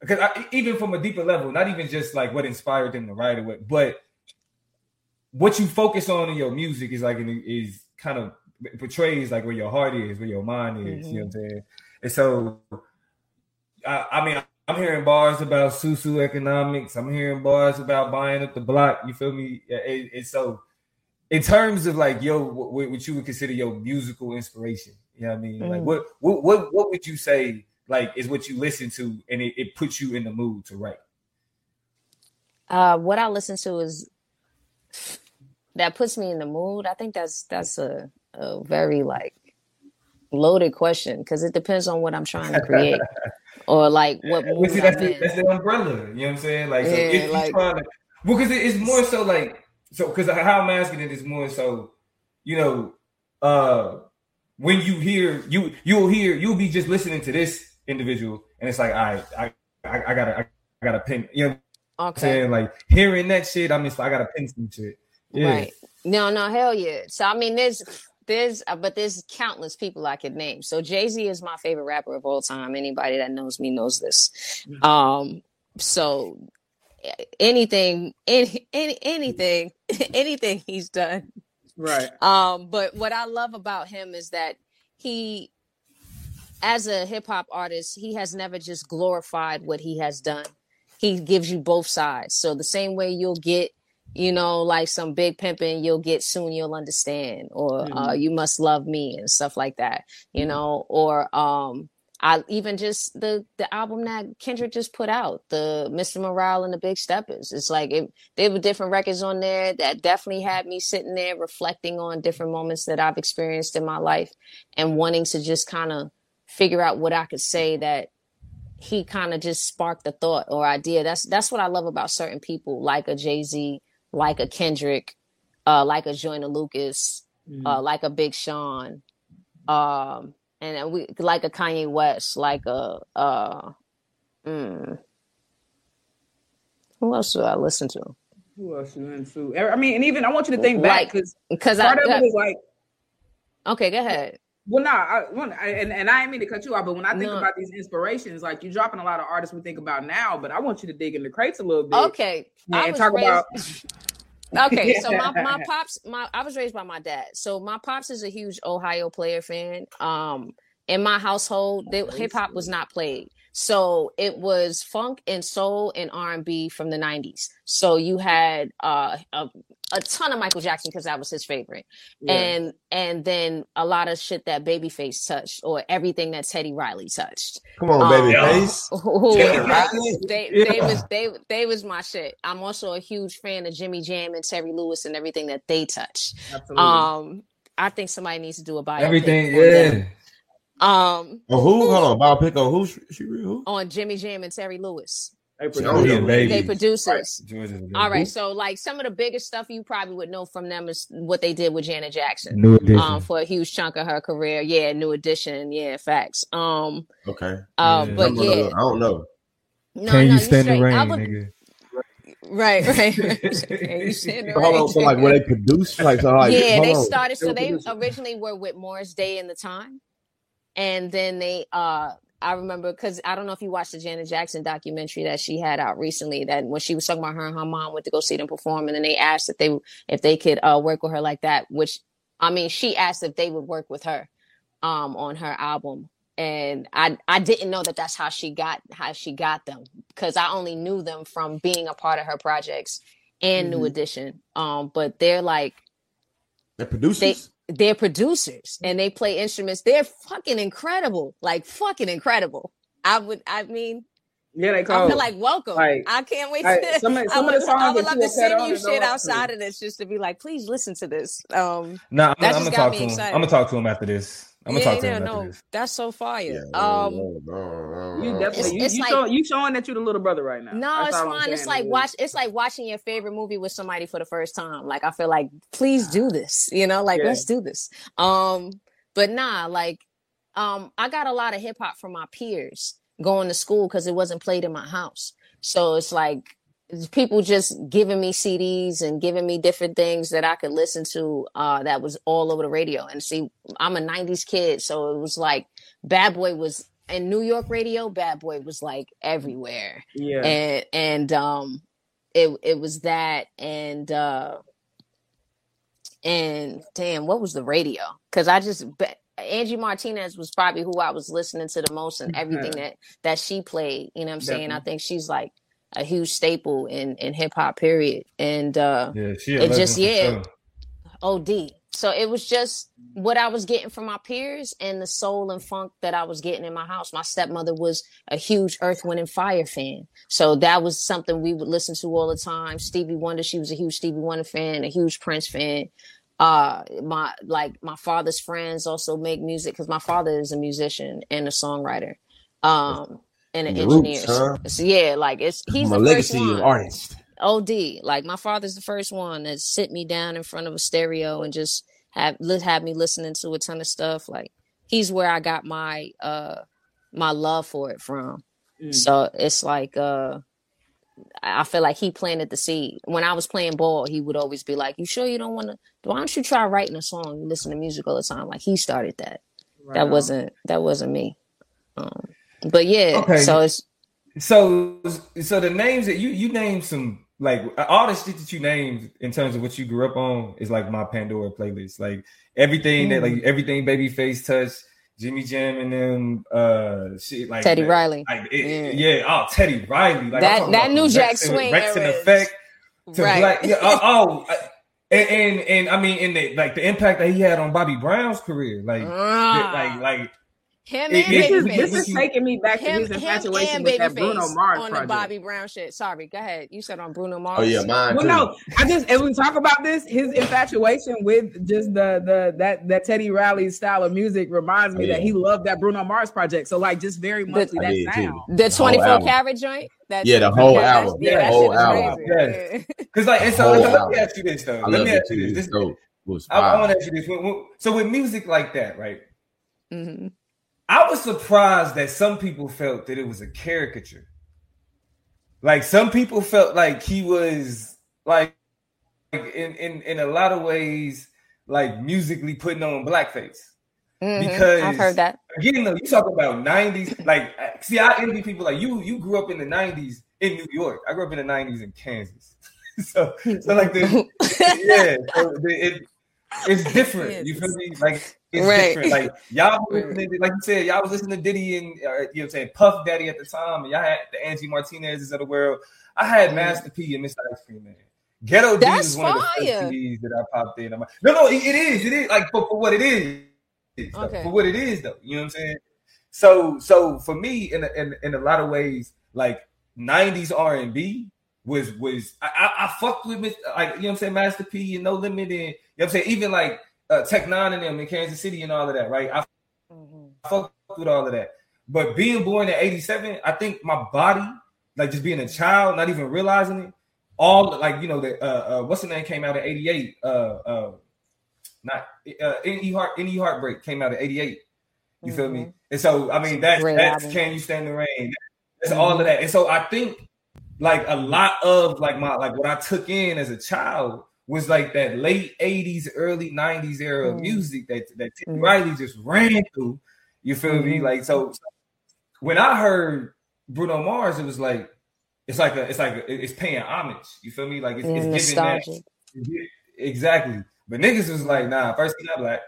E: because even from a deeper level, not even just like what inspired them to write it, but what you focus on in your music is like is kind of portrays like where your heart is, where your mind is. Mm-hmm. You know what I'm saying? And so, I, I mean, I'm hearing bars about susu economics. I'm hearing bars about buying up the block. You feel me? It, it's so in terms of like yo, what, what, you would consider your musical inspiration. You know what I mean? Mm. Like what what what what would you say like is what you listen to and it, it puts you in the mood to write?
F: Uh, what I listen to is that puts me in the mood. I think that's that's a, a very like loaded question because it depends on what I'm trying to create or like what
E: mood see, that's, the, that's the umbrella. You know what I'm saying? Like, so yeah, if like, trying to, well, because it's more so like so because how I'm asking it is more so, you know, uh when you hear you you'll hear you'll be just listening to this individual and it's like right, I I, I gotta I, I gotta pin you know okay. saying like hearing that shit I'm just I gotta pin some shit. Yeah. Right.
F: No, no, hell yeah. So I mean there's there's uh, but there's countless people I could name. So Jay Z is my favorite rapper of all time. Anybody that knows me knows this. Mm-hmm. Um, so anything, any, any anything, anything he's done.
B: Right.
F: Um, but what I love about him is that he, as a hip hop artist, he has never just glorified what he has done. He gives you both sides. So the same way you'll get you know, like some big pimping, you'll get soon, you'll understand, or uh, mm-hmm. uh, you must love me and stuff like that, you mm-hmm. know, or um, I even just the the album that Kendrick just put out, the Mr. Morale and the Big Steppers. It's like it, there were different records on there that definitely had me sitting there reflecting on different moments that I've experienced in my life and wanting to just kind of figure out what I could say that he kind of just sparked the thought or idea. That's that's what I love about certain people, like a Jay Z, like a Kendrick, uh, like a Joyner Lucas, mm-hmm. uh, like a Big Sean, um, and we like a Kanye West, like a uh, mm, who else do I listen to?
B: Who else you listen to? I mean, and even I want you to think back because because part I, of it is like,
F: okay, go ahead.
B: Well, nah, I, and, and I ain't mean to cut you off, but when I think no. about these inspirations, like you're dropping a lot of artists we think about now, but I want you to dig in the crates a little bit.
F: Okay.
B: And talk raised, about.
F: okay, so my, my pops, my I was raised by my dad. So my pops is a huge Ohio player fan. Um, in my household, hip hop was not played. So it was funk and soul and R and B from the '90s. So you had uh, a, a ton of Michael Jackson because that was his favorite, yeah. and and then a lot of shit that Babyface touched or everything that Teddy Riley touched.
D: Come on, um, Babyface.
F: they, yeah. they was they they was my shit. I'm also a huge fan of Jimmy Jam and Terry Lewis and everything that they touch. Absolutely. Um, I think somebody needs to do a bio.
E: Everything, yeah.
F: Um,
D: on who? Hold on, biopic on who? She, who?
F: On Jimmy Jam and Terry Lewis. They, produce, they producers. Right. All right, so like some of the biggest stuff you probably would know from them is what they did with Janet Jackson.
E: New edition.
F: Um, for a huge chunk of her career. Yeah, new edition. Yeah, facts. Um,
D: okay.
F: Uh, yeah. but yeah,
D: I don't know.
E: No, Can no, you stand the rain, would, nigga?
F: Right, right. right.
D: hold on, so like when they produced, like, so like
F: yeah, they started. So they originally were with Morris Day in the time and then they uh I remember because I don't know if you watched the Janet Jackson documentary that she had out recently. That when she was talking about her and her mom went to go see them perform, and then they asked if they if they could uh, work with her like that. Which I mean, she asked if they would work with her um, on her album, and I I didn't know that that's how she got how she got them because I only knew them from being a part of her projects and mm-hmm. New Edition. Um, but they're like
D: they're producers. They,
F: they're producers and they play instruments. They're fucking incredible. Like fucking incredible. I would I mean
B: yeah, they call.
F: I feel like welcome. Like, I can't wait like, to. Some, some I would, of the songs I would love to send you shit outside of this just to be like, please listen to this. Um,
E: nah, I'm, I'm gonna talk to him. I'm gonna talk to him after this. I'm gonna yeah, talk to yeah, him no, this.
F: That's so fire. Yeah, um,
B: you definitely it's, you, it's you, like, showing, you showing that you're the little brother right now.
F: No, that's it's fine. It's like watch. It's like watching your favorite movie with somebody for the first time. Like I feel like, please do this. You know, like let's do this. Um, but nah, like, um, I got a lot of hip hop from my peers going to school because it wasn't played in my house. So it's like people just giving me CDs and giving me different things that I could listen to uh, that was all over the radio. And see, I'm a 90s kid. So it was like Bad Boy was in New York radio, Bad Boy was like everywhere.
B: Yeah.
F: And, and, um, it, it was that and, uh, and damn, what was the radio? Cause I just, Angie Martinez was probably who I was listening to the most and everything that that she played. You know what I'm saying? I think she's like a huge staple in in hip hop. Period. And uh
E: Yeah,
F: It just- yeah. OD. So it was just what I was getting from my peers and the soul and funk that I was getting in my house. My stepmother was a huge Earth, Wind, and Fire fan. So that was something we would listen to all the time. Stevie Wonder, she was a huge Stevie Wonder fan, a huge Prince fan. Uh, my like my father's friends also make music because my father is a musician and a songwriter, um, and an engineer.
D: huh?
F: So, yeah, like it's he's
D: My
F: the first
D: legacy
F: one.
D: of artist.
F: OD. Like my father's the first one that sit me down in front of a stereo and just have li- have me listening to a ton of stuff. Like he's where I got my uh my love for it from.
B: Mm.
F: So it's like uh I I feel like he planted the seed. When I was playing ball, he would always be like, "You sure you don't want to? Why don't you try writing a song? You listen to music all the time." Like he started that.
B: Right
F: that
B: on.
F: wasn't that wasn't me. Um, but yeah,
E: Okay.
F: so it's
E: So, so the names that you you named some like all the shit that you named in terms of what you grew up on is like my Pandora playlist. Like everything that
F: Mm.
E: like everything Babyface touch, Jimmy Jam and them uh shit like
F: Teddy
E: that.
F: Riley.
E: Like it,
F: Yeah.
E: yeah, oh Teddy Riley. Like
F: That- that New Jack
E: Rex
F: Swing
E: Wreckx-N-Effect to
F: right.
E: Black. Yeah, oh, oh, and, and and I mean, in the like the impact that he had on Bobby Brown's career, like
F: Ah.
E: like like
F: him
E: It-
F: and
E: it-
B: This is, this is taking me back to his infatuation
F: and
B: with that Bruno Mars
F: on the
B: project.
F: Bobby Brown shit. Sorry, go ahead. You said on Bruno Mars.
D: Oh yeah, mine
B: Well,
D: too.
B: no, I just as we talk about this, his infatuation with just the the that that Teddy Riley style of music reminds me
D: Oh, yeah.
B: that he loved that Bruno Mars project. So like just very much
F: The-
B: that
D: did, too.
B: sound.
F: The
D: whole
F: 24
D: album.
F: karat joint. That,
D: Yeah, the whole
F: that's-
D: album.
F: Yeah,
E: Yeah,
F: that
E: whole
F: shit is
E: album.
F: crazy. Yeah.
E: because like and so, so let me ask you this though.
D: I
E: Let me ask you this. This
D: dope. It was
E: I, I want to ask you this. When- when- So with music like that, right?
F: Mhm.
E: I was surprised that some people felt that it was a caricature. Like some people felt like he was like, like in, in in a lot of ways like musically putting on blackface.
F: Mhm.
E: Because-
F: I've heard that.
E: Again, though, you talk about nineties. Like, see, I envy people like you. You grew up in the nineties in New York. I grew up in the nineties in Kansas. so, so like the yeah, so the, it it's different. You feel me? Like it's
F: Right.
E: different. Like y'all, to- like you said, y'all was listening to Diddy and uh, you know what I'm saying Puff Daddy at the time, and y'all had the Angie Martinez's of the world. I had Master P and Mr. Ice Cream Man. Ghetto D is one of the first CDs that I popped in. I'm like, no, no, it, it is, it is like for, for what it is, though.
F: Okay.
E: for what it is though. You know what I'm saying? So, so for me, in a, in in a lot of ways, like '90s R&B was was I, I, I fucked with Mr. like you know what I'm saying, Master P and No Limit, and you know what I'm saying, even like uh, Tech N9ne and them in Kansas City and all of that, right? I
F: Mhm.
E: fucked with all of that. But being born in 87, I think my body, like just being a child, not even realizing it, all like you know, the uh, uh what's the name came out in 88. Uh uh not uh any heart any heartbreak came out in 88. You feel me? And so I mean that's
F: Great
E: that's
F: album.
E: can you stand the rain? That's all of that. And so I think like a lot of like my like what I took in as a child was like that late 80s, early 90s era of
F: Mm.
E: music that that Teddy
F: Mm.
E: Riley just ran through. You feel me?
B: Mhm.
E: Like so, so when I heard Bruno Mars, it was like it's like a it's like a, it's paying homage. You feel me? Like it's, it's giving that exactly. But niggas was like, nah, first he not black.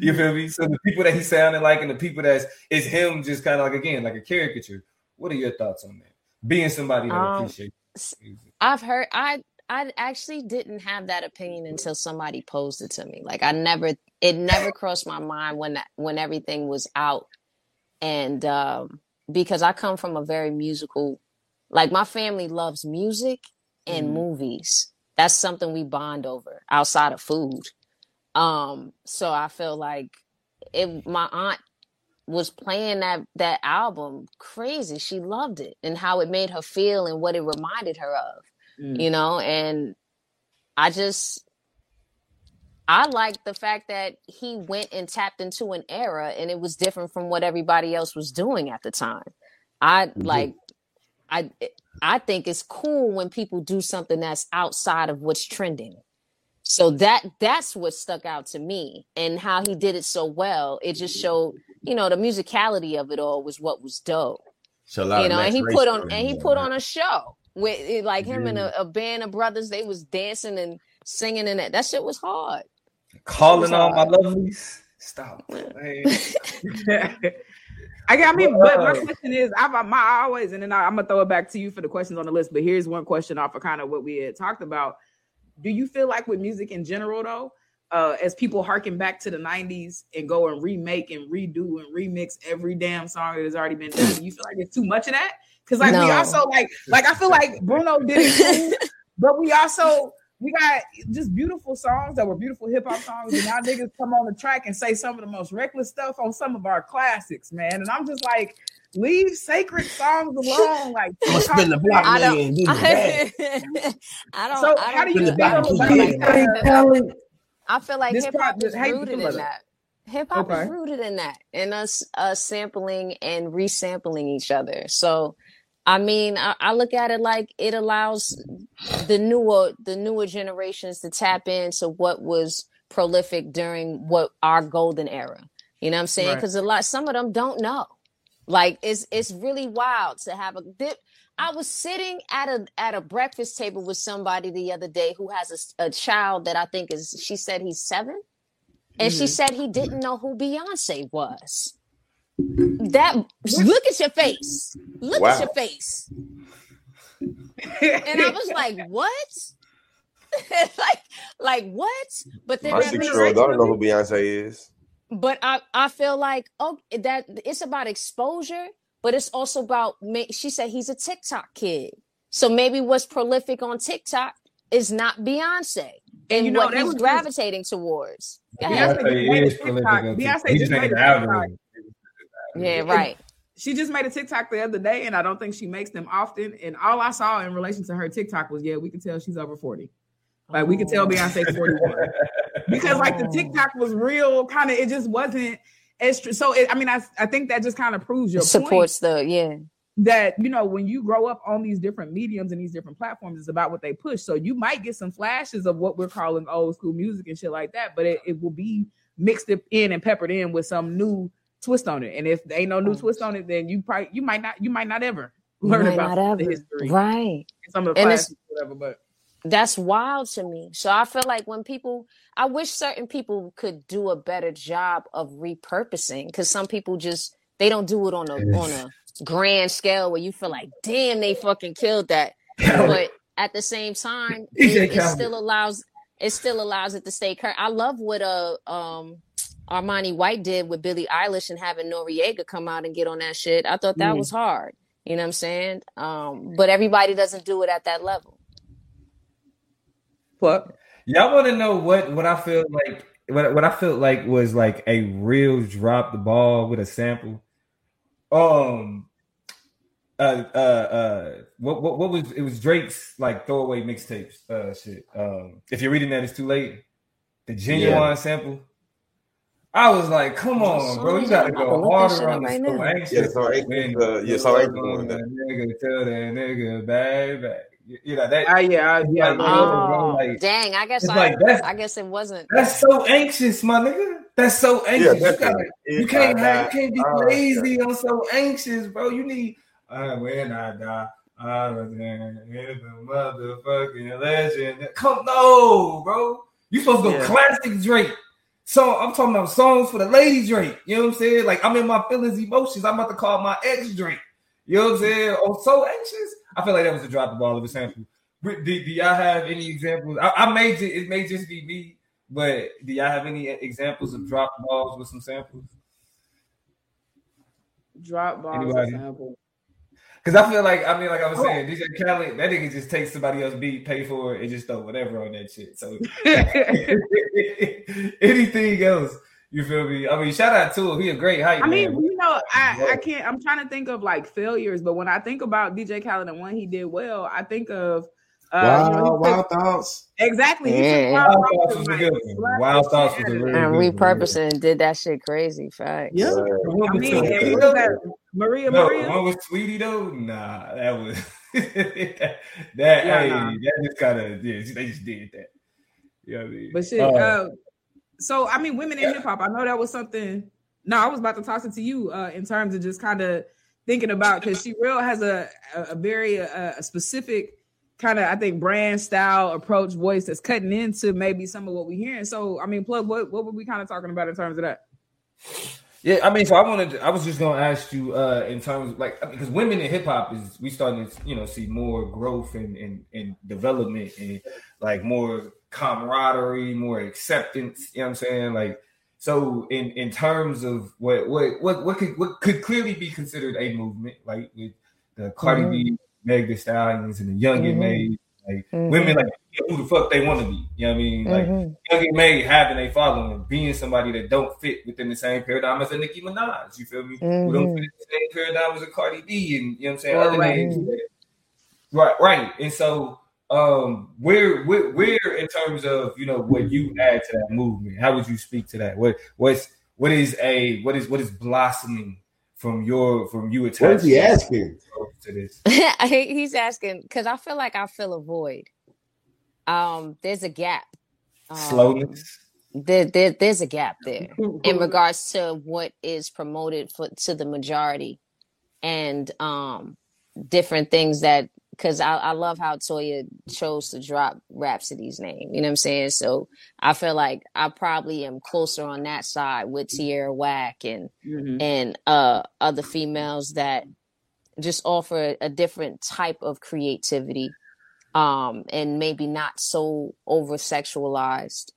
E: you feel me? So the people that he sounded like and the people that's it's him just kind of like again like a caricature. What are your thoughts on that? Being somebody that
F: Um,
E: appreciates music.
F: I've heard I I actually didn't have that opinion until somebody posed it to me. Like I never it never crossed my mind when that, when everything was out. And um because I come from a very musical like my family loves music and
B: Mhm.
F: movies. That's something we bond over outside of food. Um so I feel like it my aunt was playing that that album crazy. She loved it and how it made her feel and what it reminded her of,
B: Mm.
F: you know. And I just I like the fact that he went and tapped into an era and it was different from what everybody else was doing at the time. I like I I think it's cool when people do something that's outside of what's trending. So that that's what stuck out to me and how he did it so well. It just showed, you know, the musicality of it all was what was dope.
D: So
F: You know, and he put on and he put on a show with eh, like him and a, a band of brothers. They was dancing and singing and that. That shit was hard.
E: Calling all my
F: hard.
E: lovelies. Stop.
B: I, I mean,
E: Well,
B: but my question is, I, I, my, I always, and then I, I'm gonna throw it back to you for the questions on the list. But here's one question off of kind of what we had talked about. Do you feel like with music in general, though, uh, as people harken back to the '90s and go and remake and redo and remix every damn song that has already been done, do you feel like it's too much of that? Because like we also like, like I feel like Bruno did it, too, but we also we got just beautiful songs that were beautiful hip hop songs, and now niggas come on the track and say some of the most reckless stuff on some of our classics, man. And I'm just like, leave sacred songs alone. Like,
D: I'm gonna spin the block
F: I don't-
D: million and do the.
F: I don't.
B: So
F: I
B: how do
F: don't
B: you
F: feel-
D: back
F: I don't
D: the
F: feel
D: kid.
F: like
B: Hey.
F: I feel like hip hop is rooted in that. Hip hop
B: Okay.
F: is rooted in that, and us uh, sampling and resampling each other. So, I mean, I, I look at it like it allows the newer the newer generations to tap into what was prolific during what our golden era. You know what I'm saying?
B: Right.
F: Because a lot, some of them don't know. Like it's it's really wild to have a dip. I was sitting at a at a breakfast table with somebody the other day who has a, a child that I think is she said he's seven, and she
B: Mhm.
F: said he didn't know who Beyonce was. That look at your face, look
D: Wow.
F: at your face, and I was like, what? like like what? But then
D: My
F: that
D: six
F: makes
D: year old daughter know who Beyonce is.
F: but I, I feel like oh that it's about exposure, but it's also about ma- she said he's a TikTok kid. So maybe what's prolific on TikTok is not Beyonce and,
B: you know,
F: what
B: that
F: he's
B: was just-
F: gravitating towards. Go.
B: Beyonce
E: Beyonce
B: just made
E: is
B: a
E: prolific
B: TikTok.
E: on
B: Beyonce just
E: just
B: made
E: ain't
B: a TikTok.
E: Algorithm.
F: Yeah, right.
B: She just made a TikTok the other day, and I don't think she makes them often. And all I saw in relation to her TikTok was, yeah, we can tell she's over 40. Like we can tell oh. Beyonce's 41. because like the
F: Oh.
B: TikTok was real, kind of it just wasn't as tr- so it, I mean, I, I think that just kind of proves your point
F: Supports the yeah.
B: that you know when you grow up on these different mediums and these different platforms, it's about what they push. So you might get some flashes of what we're calling old school music and shit like that, but it, it will be mixed in and peppered in with some new twist on it. And if there ain't no new twist on it, then you probably you might not you might not ever learn about
F: not
B: the
F: ever.
B: history,
F: Right.
B: some of the
F: And it's-
B: classics, whatever. But
F: That's wild to me. So I feel like when people, I wish certain people could do a better job of repurposing because some people just they don't do it on a on a grand scale where you feel like, damn, they fucking killed that. But at the same time, it, it still allows it still allows it to stay current. I love what uh um Armani White did with Billie Eilish and having Noreaga come out and get on that shit. I thought that
B: Mm.
F: was hard. You know what I'm saying? Um, but everybody doesn't do it at that level.
B: Pluck.
E: Y'all want to know what what I feel like what what I felt like was like a real drop the ball with a sample. Um uh uh uh what what, what was it was Drake's like throwaway mixtapes uh shit. Um if you're reading that it's too late. The genuine
D: Yeah.
E: sample. I was like, come on, bro, you gotta go
F: to look that shit
E: harder on the
F: right
E: so
F: now.
D: Yeah, so anxious,
E: When
D: uh, yeah, so anxious
E: you that
D: that-
E: nigga tell that nigga bye bye. You- You know that
B: Ah, yeah, I- yeah.
E: Like,
F: Oh,
E: like-
F: dang! I guess I,
E: like that's
F: I guess it wasn't.
E: that's so anxious, my nigga. That's so
D: Yeah,
E: anxious. you, gotta, you can't have, you can't be
D: Oh,
E: lazy on so anxious, bro. You need uh, when I die, I was in the motherfucking legend. Come no, bro. You supposed to go
B: Yeah.
E: classic Drake. So I'm talking about songs for the lady Drake. You know what I'm saying? Like I'm in my feelings, emotions. I'm about to call my ex Drake. You know what I'm saying? Oh, so anxious. I feel like that was a drop the ball of a sample. Do, do y'all have any examples? I, I may ju- it may just be me, but do y'all have any examples of drop balls with some samples?
B: Drop balls
E: Anybody?
B: sample.
E: Because I feel like I mean, like I was saying, DJ Khaled, that nigga just takes somebody else beat, pay for it, and just throw whatever on that shit. So anything else, you feel me? I mean, shout out to him. He a great hype.
B: I mean,
E: man.
B: you know, I, I can't. I'm trying to think of like failures, but when I think about DJ Khaled and one he did well, I think of uh,
D: Wild,
B: you know, he took-
D: wild thoughts.
B: exactly.
F: Yeah.
B: Wild
E: Wild
B: Thoughts
E: Thoughts was a good one. Wild
B: the
E: Thoughts was a really.
F: And
E: good one.
F: repurposing and did that shit crazy. Facts.
D: Yeah.
E: The
B: I mean,
E: Tweety
B: and what
E: though-
B: that? Maria,
E: No,
B: Maria.
E: one with Tweety though, nah, that was that. that
B: Yeah,
E: hey,
B: nah.
E: that just kind of yeah, they just did that. You know what I mean?
B: But shit,
E: Uh,
B: uh, so I mean, women in hip hop. I know that was something. No, I was about to toss it to you uh, in terms of just kind of thinking about because she real has a a, a very uh, a specific kind of I think brand style approach voice that's cutting into maybe some of what we're hearing. So I mean, plug what what were we kind of talking about in terms of that?
E: Yeah, I mean, so I wanted. To, I was just gonna ask you uh in terms of like because women in hip hop is we starting to you know see more growth and and, and development and like more camaraderie, more acceptance. You know what I'm saying? Like so in in terms of what what what what could what could clearly be considered a movement, like with the Cardi mm-hmm. B, Meg Thee Stallions, and the Young mm-hmm. and like mm-hmm. women like who the fuck they want to be. You know what I mean? Like mm-hmm. Young M.A having a following, being somebody that don't fit within the same paradigm as a Nicki Minaj. You feel me? Mm-hmm. Who don't fit in the same paradigm as a Cardi B and you know what I'm saying? Other right. names. Right, right. And so um where, where where in terms of you know what you add to that movement, how would you speak to that? What what's what is a what is what is blossoming from your from you attaching
D: what is he asking
E: to this
F: he's asking because i feel like i fill a void um there's a gap
E: um, slowness
F: there, there, there's a gap there in regards to what is promoted for to the majority and um different things that because I, I love how Toya chose to drop Rapsody's name. You know what I'm saying? So I feel like I probably am closer on that side with Tierra Whack and mm-hmm. and uh other females that just offer a different type of creativity um and maybe not so over sexualized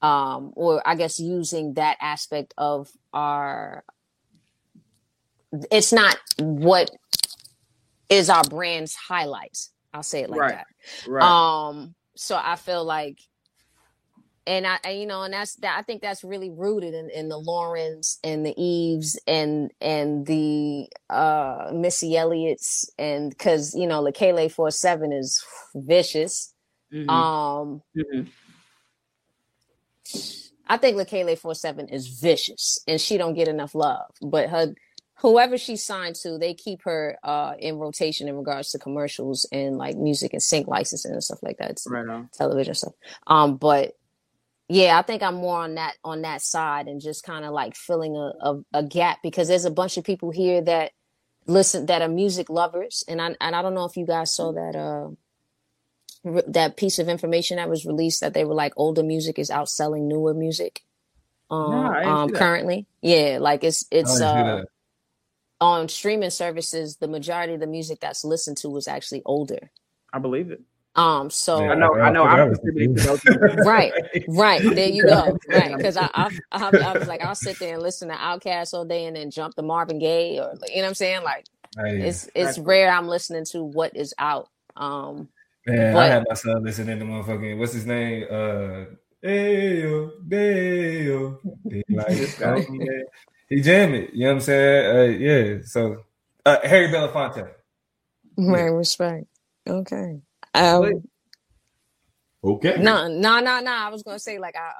F: um or I guess using that aspect of our it's not what is our brand's highlights. I'll say it like right. that. Right. Um, so I feel like and I, you know, and that's that. I think that's really rooted in, in the Lauryns and the Eves and and the uh Missy Elliott's and because you know, four seven is vicious. Mm-hmm. Um, mm-hmm. I think four seven is vicious, and she don't get enough love. But her whoever she's signed to, they keep her uh, in rotation in regards to commercials and like music and sync licensing and stuff like that. Right on. Television stuff. Um, but yeah, I think I'm more on that on that side and just kind of like filling a, a, a gap because there's a bunch of people here that listen that are music lovers, and I and I don't know if you guys saw that uh re- that piece of information that was released that they were like older music is outselling newer music um, no, um currently. Yeah, like it's it's uh on streaming services, the majority of the music that's listened to was actually older.
B: I believe it.
F: Um, so
B: I know, I know, I'm
F: right, right. There you go, right? Because I, I, I, I, was like, I'll sit there and listen to Outkast all day and then jump to Marvin Gaye, or you know what I'm saying? Like, it's it's rare I'm listening to what is out. Um,
E: man, but, I had my son listening to motherfucking what's his name? Uh, Ayo, Dayo. Like, he jammed it. You know what I'm saying? Uh, yeah. So uh, Harry Belafonte.
F: My yeah. respect. Okay. Um,
D: okay.
F: No, no, no, no. I was gonna say like I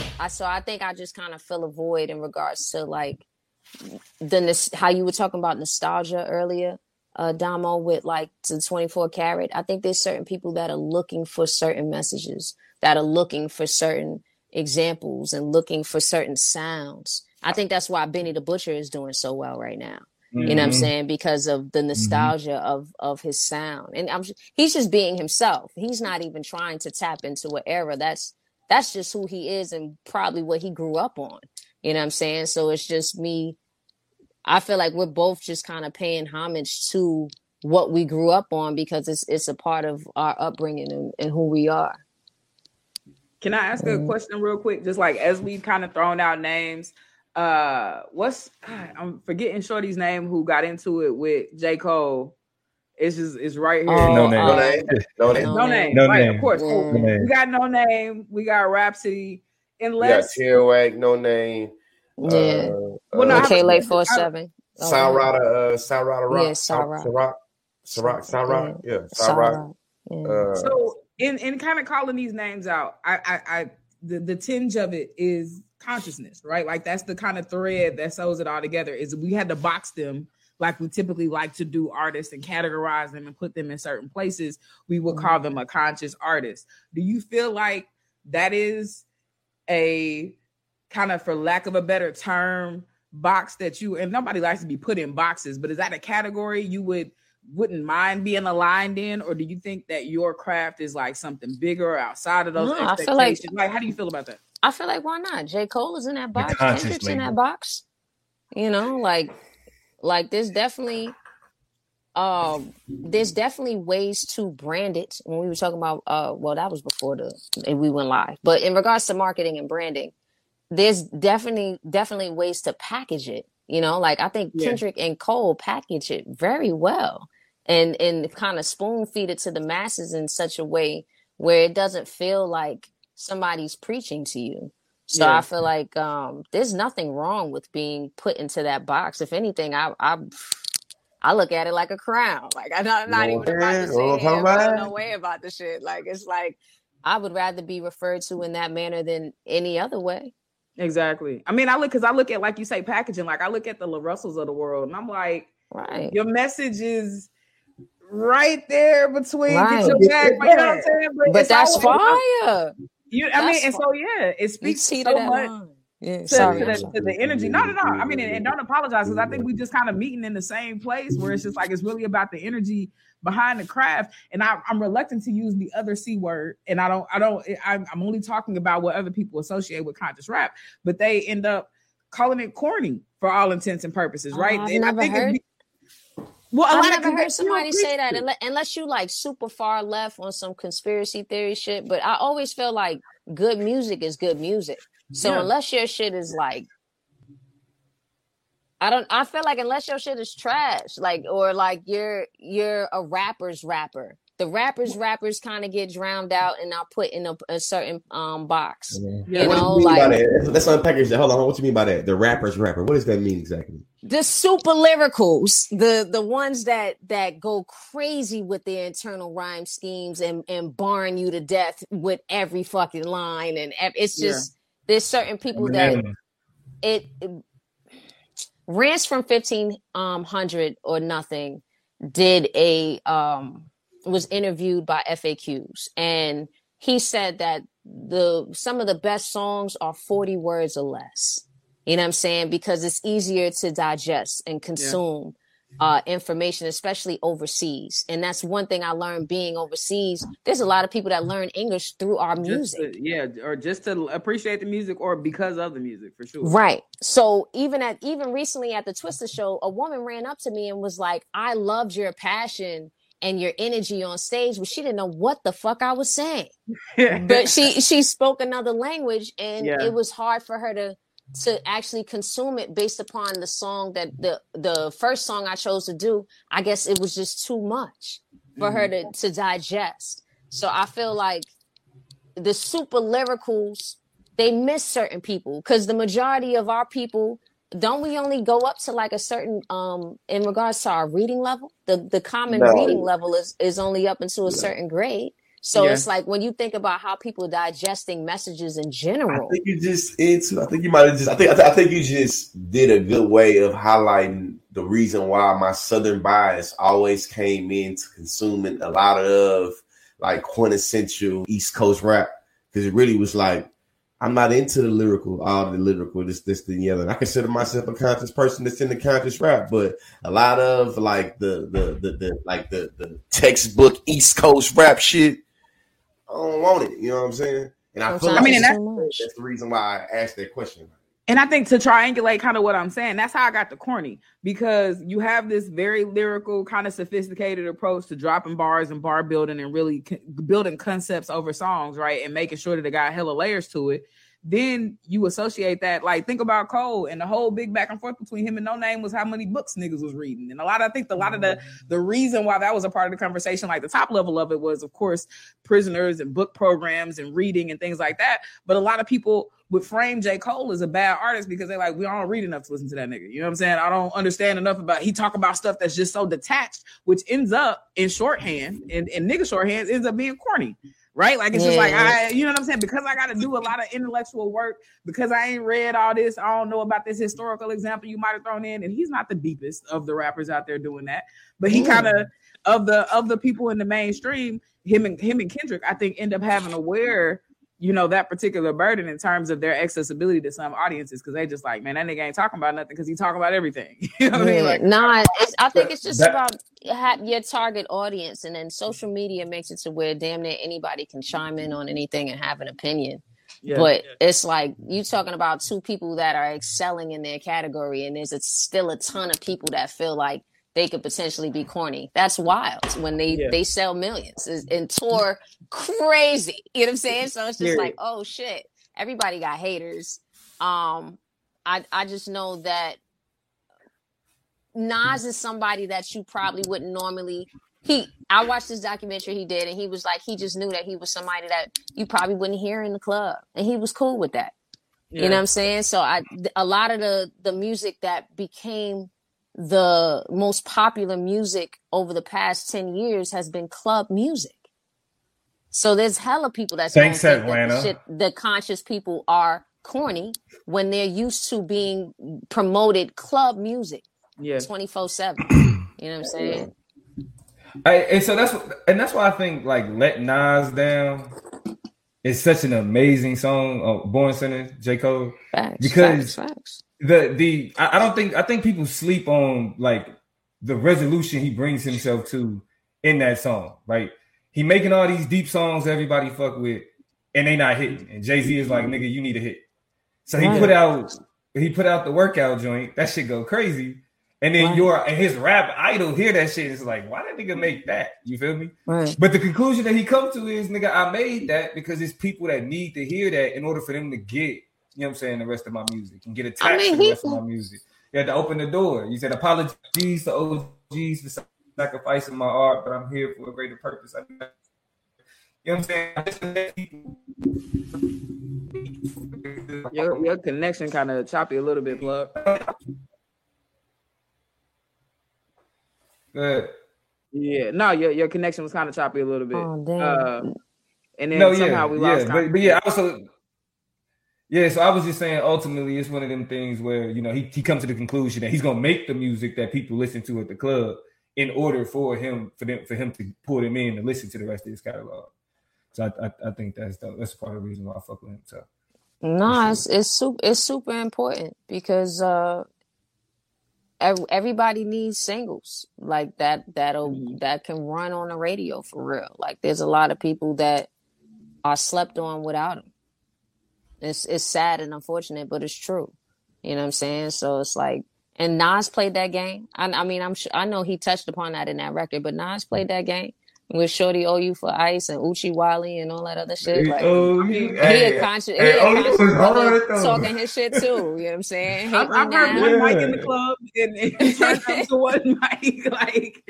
F: uh I so I think I just kind of fill a void in regards to like the how you were talking about nostalgia earlier, uh Damo with like the 24 karat. I think there's certain people that are looking for certain messages, that are looking for certain examples and looking for certain sounds I think that's why Benny the Butcher is doing so well right now. Mm-hmm. You know what I'm mm-hmm. saying? Because of the mm-hmm. nostalgia mm-hmm. of of his sound, and I'm he's just being himself. He's not even trying to tap into an era. That's that's just who he is, and probably what he grew up on. You know what I'm saying? So it's just me. I feel like we're both just kind of paying homage to what we grew up on because it's it's a part of our upbringing and, and who we are.
B: Can I ask a mm-hmm. question real quick? Just like as we've kind of thrown out names, uh what's I'm forgetting Shorty's name who got into it with J. Cole. It's just it's right here.
E: Oh, no, name.
D: no name. No name.
B: No name. No right, name. Of course. No we got Noname. We got Rapsody. Unless
D: we got Tierra Whack, Noname.
F: Yeah. Uh, well, no, K four seven.
D: Sound Rada, uh, Sound Rada Rock. Yeah, Sound Rock. Sound Sound Rock. Yeah, Sound Rock.
B: Uh, so in in kind of calling these names out, I I, I the the tinge of it is consciousness, right? Like that's the kind of thread that sews it all together. Is we had to box them like we typically like to do artists and categorize them and put them in certain places. We would call them a conscious artist. Do you feel like that is a kind of, for lack of a better term, box that you and nobody likes to be put in boxes, but is that a category you would wouldn't mind being aligned in, or do you think that your craft is like something bigger outside of those no, expectations? Like, like, how do you feel about that?
F: I feel like why not? J. Cole is in that box. Kendrick's in that box. You know, like like there's definitely um there's definitely ways to brand it when we were talking about uh well that was before the we went live but in regards to marketing and branding there's definitely definitely ways to package it you know like i think
B: Yeah.
F: kendrick and cole package it very well and and kind of spoon feed it to the masses in such a way where it doesn't feel like somebody's preaching to you so
B: Yeah.
F: i feel like um there's nothing wrong with being put into that box if anything i i I look at it like a crown. Like I'm not, I'm not even about to
D: saying? Know
F: say
D: I'm
F: it, but no way about the shit. Like it's like I would rather be referred to in that manner than any other way.
B: Exactly. I mean, I look because I look at like you say packaging. Like I look at the LaRussells of the world, and I'm like,
F: Right.
B: your message is right there between
F: Right.
B: get your back. You know what I'm saying?
F: But
B: it's
F: that's
B: always-
F: fire.
B: You, I mean, and so yeah, it speaks so much
F: line. Yeah,
B: to,
F: sorry.
B: to, the,
F: sorry.
B: to the energy. No, no, no. I mean, and, and don't apologize because I think mm-hmm. we just kind of meeting in the same place where it's just like it's really about the energy behind the craft. And I, I'm reluctant to use the other c word, and I don't, I don't, eh, I'm, I'm only talking about what other people associate with conscious rap, but they end up calling it corny for all intents and purposes,
F: Oh,
B: right?
F: I've
B: and I think
F: heard-
B: it's be- well, a
F: I've
B: lot
F: never heard somebody say that unless, unless you like super far left on some conspiracy theory shit. But I always feel like good music is good music. So
B: Yeah.
F: unless your shit is like, I don't. I feel like unless your shit is trash, like or like you're you're a rapper's rapper. The rappers rappers kind of get drowned out and are put in a, a certain um box.
B: Yeah.
F: You
D: what
F: know,
D: you mean
F: like
D: that? Let's unpackage that. Hold on. What you mean by that? The rapper's rapper. What does that mean exactly?
F: the super lyricals, the the ones that that go crazy with their internal rhyme schemes and and barring you to death with every fucking line, and ev- it's
B: Yeah.
F: just there's certain people that it, it Rance from fifteen um, hundred or nothing did a um was interviewed by FAQs and he said that the some of the best songs are 40 words or less. You know what I'm saying? Because it's easier to digest and consume uh information, especially overseas. And that's one thing I learned being overseas. There's a lot of people that learn English through our music.
B: to- yeah, or just to appreciate the music, or because of the music, for sure.
F: Right. So even at even recently at the Twista show, a woman ran up to me and was like, "I loved your passion and your energy on stage," but she didn't know what the fuck I was saying. But she she spoke another language, and
B: Yeah.
F: it was hard for her to to actually consume it based upon the song that the the first song I chose to do. I guess it was just too much for her mm-hmm. to to digest. So I feel like the super lyricals they miss certain people because the majority of our people don't we only go up to like a certain um in regards to our reading level the the common
D: No.
F: reading level is is only up until a certain grade so
B: Yeah.
F: it's like when you think about how people digesting messages in general.
D: I think you just into. I think you might have just. I think. I, th- I think you just did a good way of highlighting the reason why my southern bias always came into consuming a lot of like quintessential East Coast rap because it really was like I'm not into the lyrical, all the lyrical, this, this, and the other. I consider myself a conscious person that's into conscious rap, but a lot of like the the the, the like the the textbook East Coast rap shit, I don't want it. You know what I'm saying? And I feel
B: I mean,
F: it's
B: and
F: too
D: that's the reason why I asked that question.
B: And I think to triangulate kind of what I'm saying, that's how I got the corny because you have this very lyrical, kind of sophisticated approach to dropping bars and bar building and really c- building concepts over songs, right? And making sure that it got hella layers to it. Then you associate that, like think about Cole and the whole big back and forth between him and Noname was how many books niggas was reading, and a lot. I think a lot of the mm-hmm. the reason why that was a part of the conversation, like the top level of it, was of course prisoners and book programs and reading and things like that. But a lot of people would frame J. Cole as a bad artist because they're like, we don't read enough to listen to that nigga. You know what I'm saying? I don't understand enough about he talk about stuff that's just so detached, which ends up in shorthand and, and nigga shorthand ends up being corny. Right? Like it's just like I you know what I'm saying? Because I gotta do a lot of intellectual work, because I ain't read all this, I don't know about this historical example you might have thrown in. And he's not the deepest of the rappers out there doing that, but he kind of of the of the people in the mainstream, him and him and Kendrick, I think end up having to wear, you know, that particular burden in terms of their accessibility to some audiences because they just like, man, that nigga ain't talking about nothing because he talking about everything. you know what I mean? Like,
F: nah, it's, I think it's just
E: That-
F: about ha- your target audience, and then social media makes it to where damn near anybody can chime in on anything and have an opinion.
B: Yeah.
F: But it's like you talking about two people that are excelling in their category, and there's a, still a ton of people that feel like they could potentially be corny. That's wild when they
B: Yeah.
F: they sell millions and- tour crazy. You know what I'm saying? So it's just like, oh shit, everybody got haters. Um, I I just know that Nas is somebody that you probably wouldn't normally. He, I watched this documentary he did, and he was like, he just knew that he was somebody that you probably wouldn't hear in the club, and he was cool with that. You know what I'm saying? So I, a lot of the the music that became the most popular music over the past ten years has been club music. So there's hella people that's
E: Thanks,
F: gonna that
E: Atlanta.
F: the, shit, the conscious people are corny when they're used to being promoted club music
B: Yeah.
F: 24 7. You know what I'm saying?
E: I, and so that's what, and that's why I think like "Let Nas Down" is such an amazing song. Uh, Born Sinner, J Cole.
F: Facts.
E: Because-
F: facts, facts.
E: The the I, don't think I think people sleep on like the resolution he brings himself to in that song. Right, he making all these deep songs everybody fuck with, and they not hitting. And Jay Z is like, "Nigga, you need a hit." So he
F: Right.
E: put out he put out the workout joint. That shit go crazy. And then
F: Right.
E: your and his rap idol hear that shit. It's like, why that nigga make that? You feel me?
F: Right.
E: But the conclusion that he come to is, nigga, I made that because it's people that need to hear that in order for them to get, you know what I'm saying, the rest of my music and get attached
F: mean,
E: to the
F: he-
E: rest of my music. You had to open the door. You said apologies to OGs for sacrificing my art, but I'm here for a greater purpose. I, you know what I'm saying? I just let people-
B: Your, your connection kind of choppy a little bit, plug.
E: Good.
B: Yeah, no, your your connection was kind of choppy a little bit.
F: Oh, damn.
B: Uh, and then
E: no, yeah,
B: somehow we lost.
E: yeah, but, but yeah, also, yeah. So I was just saying, ultimately, it's one of them things where you know he he comes to the conclusion that he's gonna make the music that people listen to at the club in order for him for them for him to pull them in and listen to the rest of his catalog. So I I, I think that's the, that's part of the reason why I fuck with him. So
F: No, it's it's super it's super important because uh everybody needs singles like that that'll that can run on the radio for real. Like there's a lot of people that are slept on without them. It's it's sad and unfortunate, but it's true. You know what I'm saying? So it's like and Nas played that game. I, I mean, I'm sure I know he touched upon that in that record, but Nas played that game with Shorty O You for Ice and Oochie Wally and all that other shit. Like,
E: oh,
B: he-
F: he a conscious,
E: hey,
F: he a conscious
E: was hard,
F: talking his shit too. You know what I'm saying?
B: I've, I've heard one
E: Yeah.
B: mic in the club and, and turned up to one mic. Like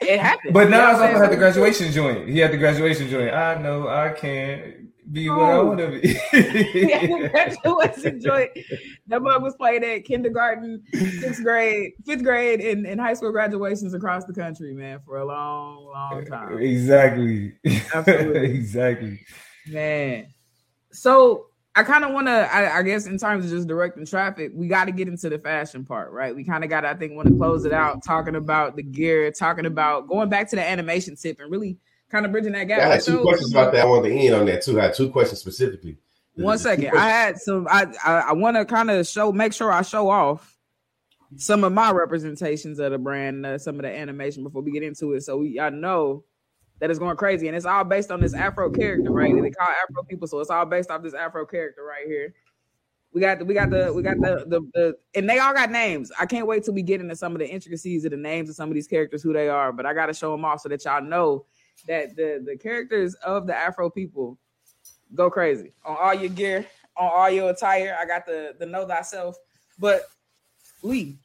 B: it happened.
E: But
B: You know
E: now
B: what
E: also had the graduation joint. He had the graduation joint. I know I can't be what I
B: Oh.
E: want to be.
B: Yeah, the graduation joint. That mug was played at kindergarten, sixth grade, fifth grade, and, and high school graduations across the country, man, for a long, long time.
E: exactly.
B: Absolutely.
E: exactly.
B: Man. So I kind of want to, I, I guess, in terms of just directing traffic, we got to get into the fashion part, right? We kind of got, I think, want to close it out talking about the gear, talking about going back to the animation tip and really kind of bridging that gap.
D: I had two
B: So-
D: questions about that. I wanted to end on that too. I had two questions specifically.
B: One second. I had some. I I, I want to kind of show, make sure I show off some of my representations of the brand, uh, some of the animation before we get into it. So we, I know that it's going crazy, and it's all based on this Afro character, right? They call Afro people, so it's all based off this Afro character right here. We got the, we got the, we got the, the, the, and they all got names. I can't wait till we get into some of the intricacies of the names of some of these characters, who they are. But I got to show them off so that y'all know that the the characters of the Afro people go crazy on all your gear, on all your attire. I got the the know thyself. But Lee,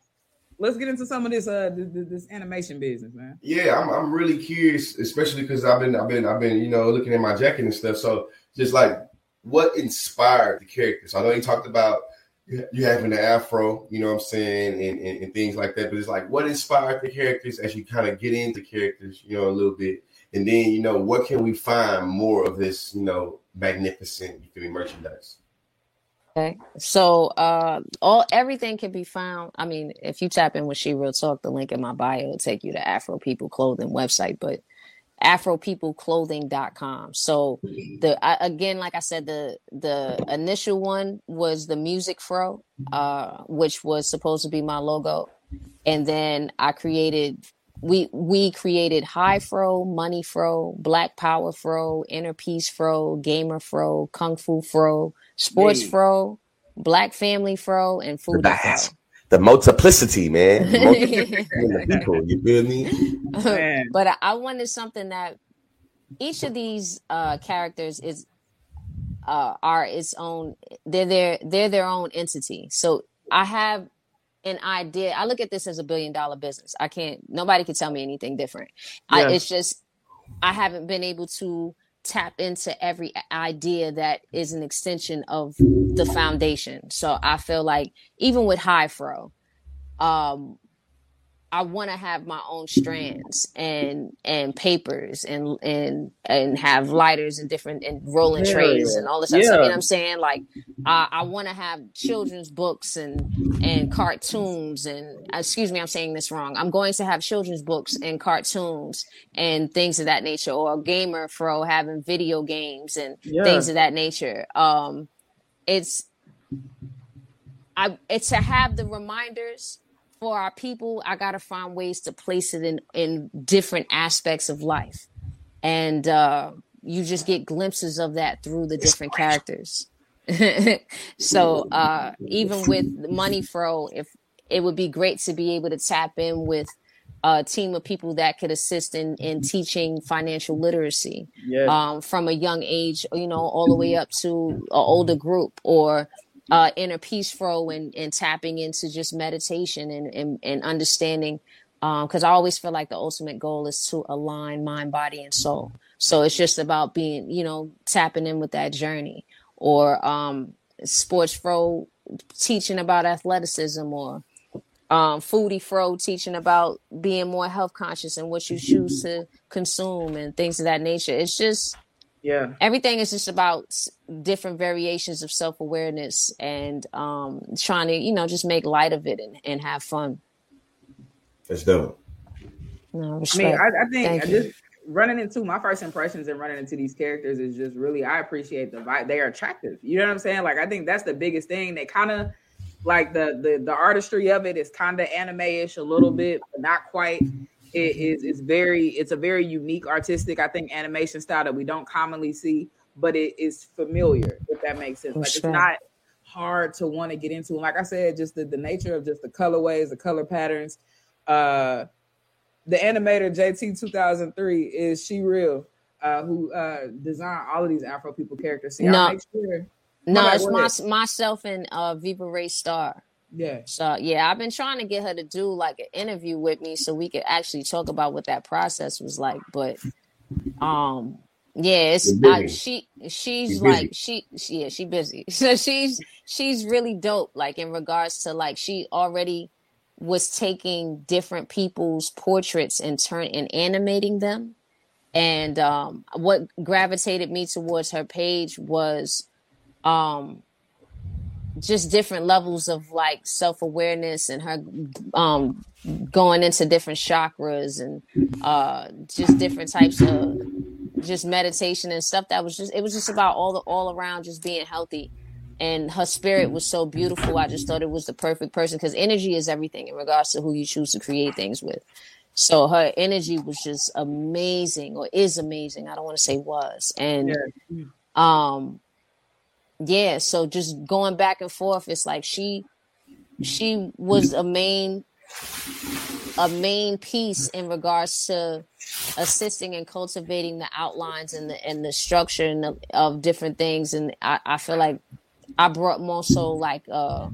B: let's get into some of this uh this, this animation business, man.
D: Yeah, I'm, I'm really curious, especially because I've been I've been I've been you know looking at my jacket and stuff. So just like what inspired the characters? I know you talked about you having the afro, you know what I'm saying, and, and, and things like that. But it's like what inspired the characters as you kind of get into characters, you know, a little bit, and then you know what can we find more of this, you know, magnificent you can be merchandise.
F: Okay. So uh all everything can be found. I mean, if you tap in with She Real Talk, the link in my bio will take you to Afro People Clothing website, but afropeopleclothing.com. So the I, again, like I said, the the initial one was the music fro, uh, which was supposed to be my logo. And then I created we we created high fro, money fro, black power fro, inner peace fro, gamer fro, kung fu fro, sports
B: Yeah.
F: fro, black family fro, and food fro.
D: The multiplicity, man. The multiplicity people, you feel me?
F: But I, I wanted something that each of these uh characters is uh are its own they're their they're their own entity so i have an idea i look at this as a billion dollar business. I can't nobody can tell me anything different. I, it's just i haven't been able to tap into every idea that is an extension of the foundation. So i feel like even with high fro um I want to have my own strands and and papers and and and have lighters and different and rolling
B: Yeah.
F: trays and all this stuff.
B: Yeah.
F: You know what I'm saying? Like I, I want to have children's books and and cartoons and excuse me, I'm saying this wrong. I'm going to have children's books and cartoons and things of that nature, or a gamer fro having video games and
B: Yeah.
F: things of that nature. Um, it's I it's to have the reminders for our people. I gotta find ways to place it in in different aspects of life, and uh, you just get glimpses of that through the different characters. so uh, even with Money Fro, if it would be great to be able to tap in with a team of people that could assist in in teaching financial literacy
B: Yeah.
F: um, from a young age, you know, all the way up to an older group or uh, inner peace flow and, and tapping into just meditation and, and, and understanding. Because I always feel like the ultimate goal is to align mind, body, and soul. So it's just about being, you know, tapping in with that journey or um, sports fro teaching about athleticism or um, foodie fro teaching about being more health conscious and what you choose to consume and things of that nature. It's just
B: yeah.
F: everything is just about different variations of self awareness and um, trying to, you know, just make light of it and, and have fun.
D: That's dope.
F: No,
B: I mean. I, I think
F: Thank
B: I
F: you.
B: just running into my first impressions and running into these characters is just really I appreciate the vibe. They are attractive. You know what I'm saying? Like I think that's the biggest thing. They kind of like the the the artistry of it is kind of anime-ish a little bit, but not quite. It is it's very it's a very unique artistic I think animation style that we don't commonly see, but it is familiar if that makes sense. Like it's not hard to want to get into. And like I said, just the, the nature of just the colorways, the color patterns. Uh the animator JT 2003 is she real, uh, who uh, designed all of these Afro people characters. See,
F: No.
B: I make sure.
F: no, it's my, myself and uh, Viva Ray Star.
B: Yeah,
F: So yeah, I've been trying to get her to do like an interview with me so we could actually talk about what that process was like. But um yeah, it's I, she she's
D: You're
F: like she, she yeah, she busy. So she's she's really dope like in regards to like she already was taking different people's portraits and turn and animating them. And um what gravitated me towards her page was um just different levels of like self-awareness and her um going into different chakras and uh just different types of just meditation and stuff that was just it was just about all the all around just being healthy. And her spirit was so beautiful i just thought it was the perfect person because energy is everything in regards to who you choose to create things with. So her energy was just amazing or is amazing i don't want to say was. And
B: yeah,
F: um yeah so just going back and forth it's like she she was a main a main piece in regards to assisting and cultivating the outlines and the and the structure and the, of different things. And I, I feel like I brought more so like uh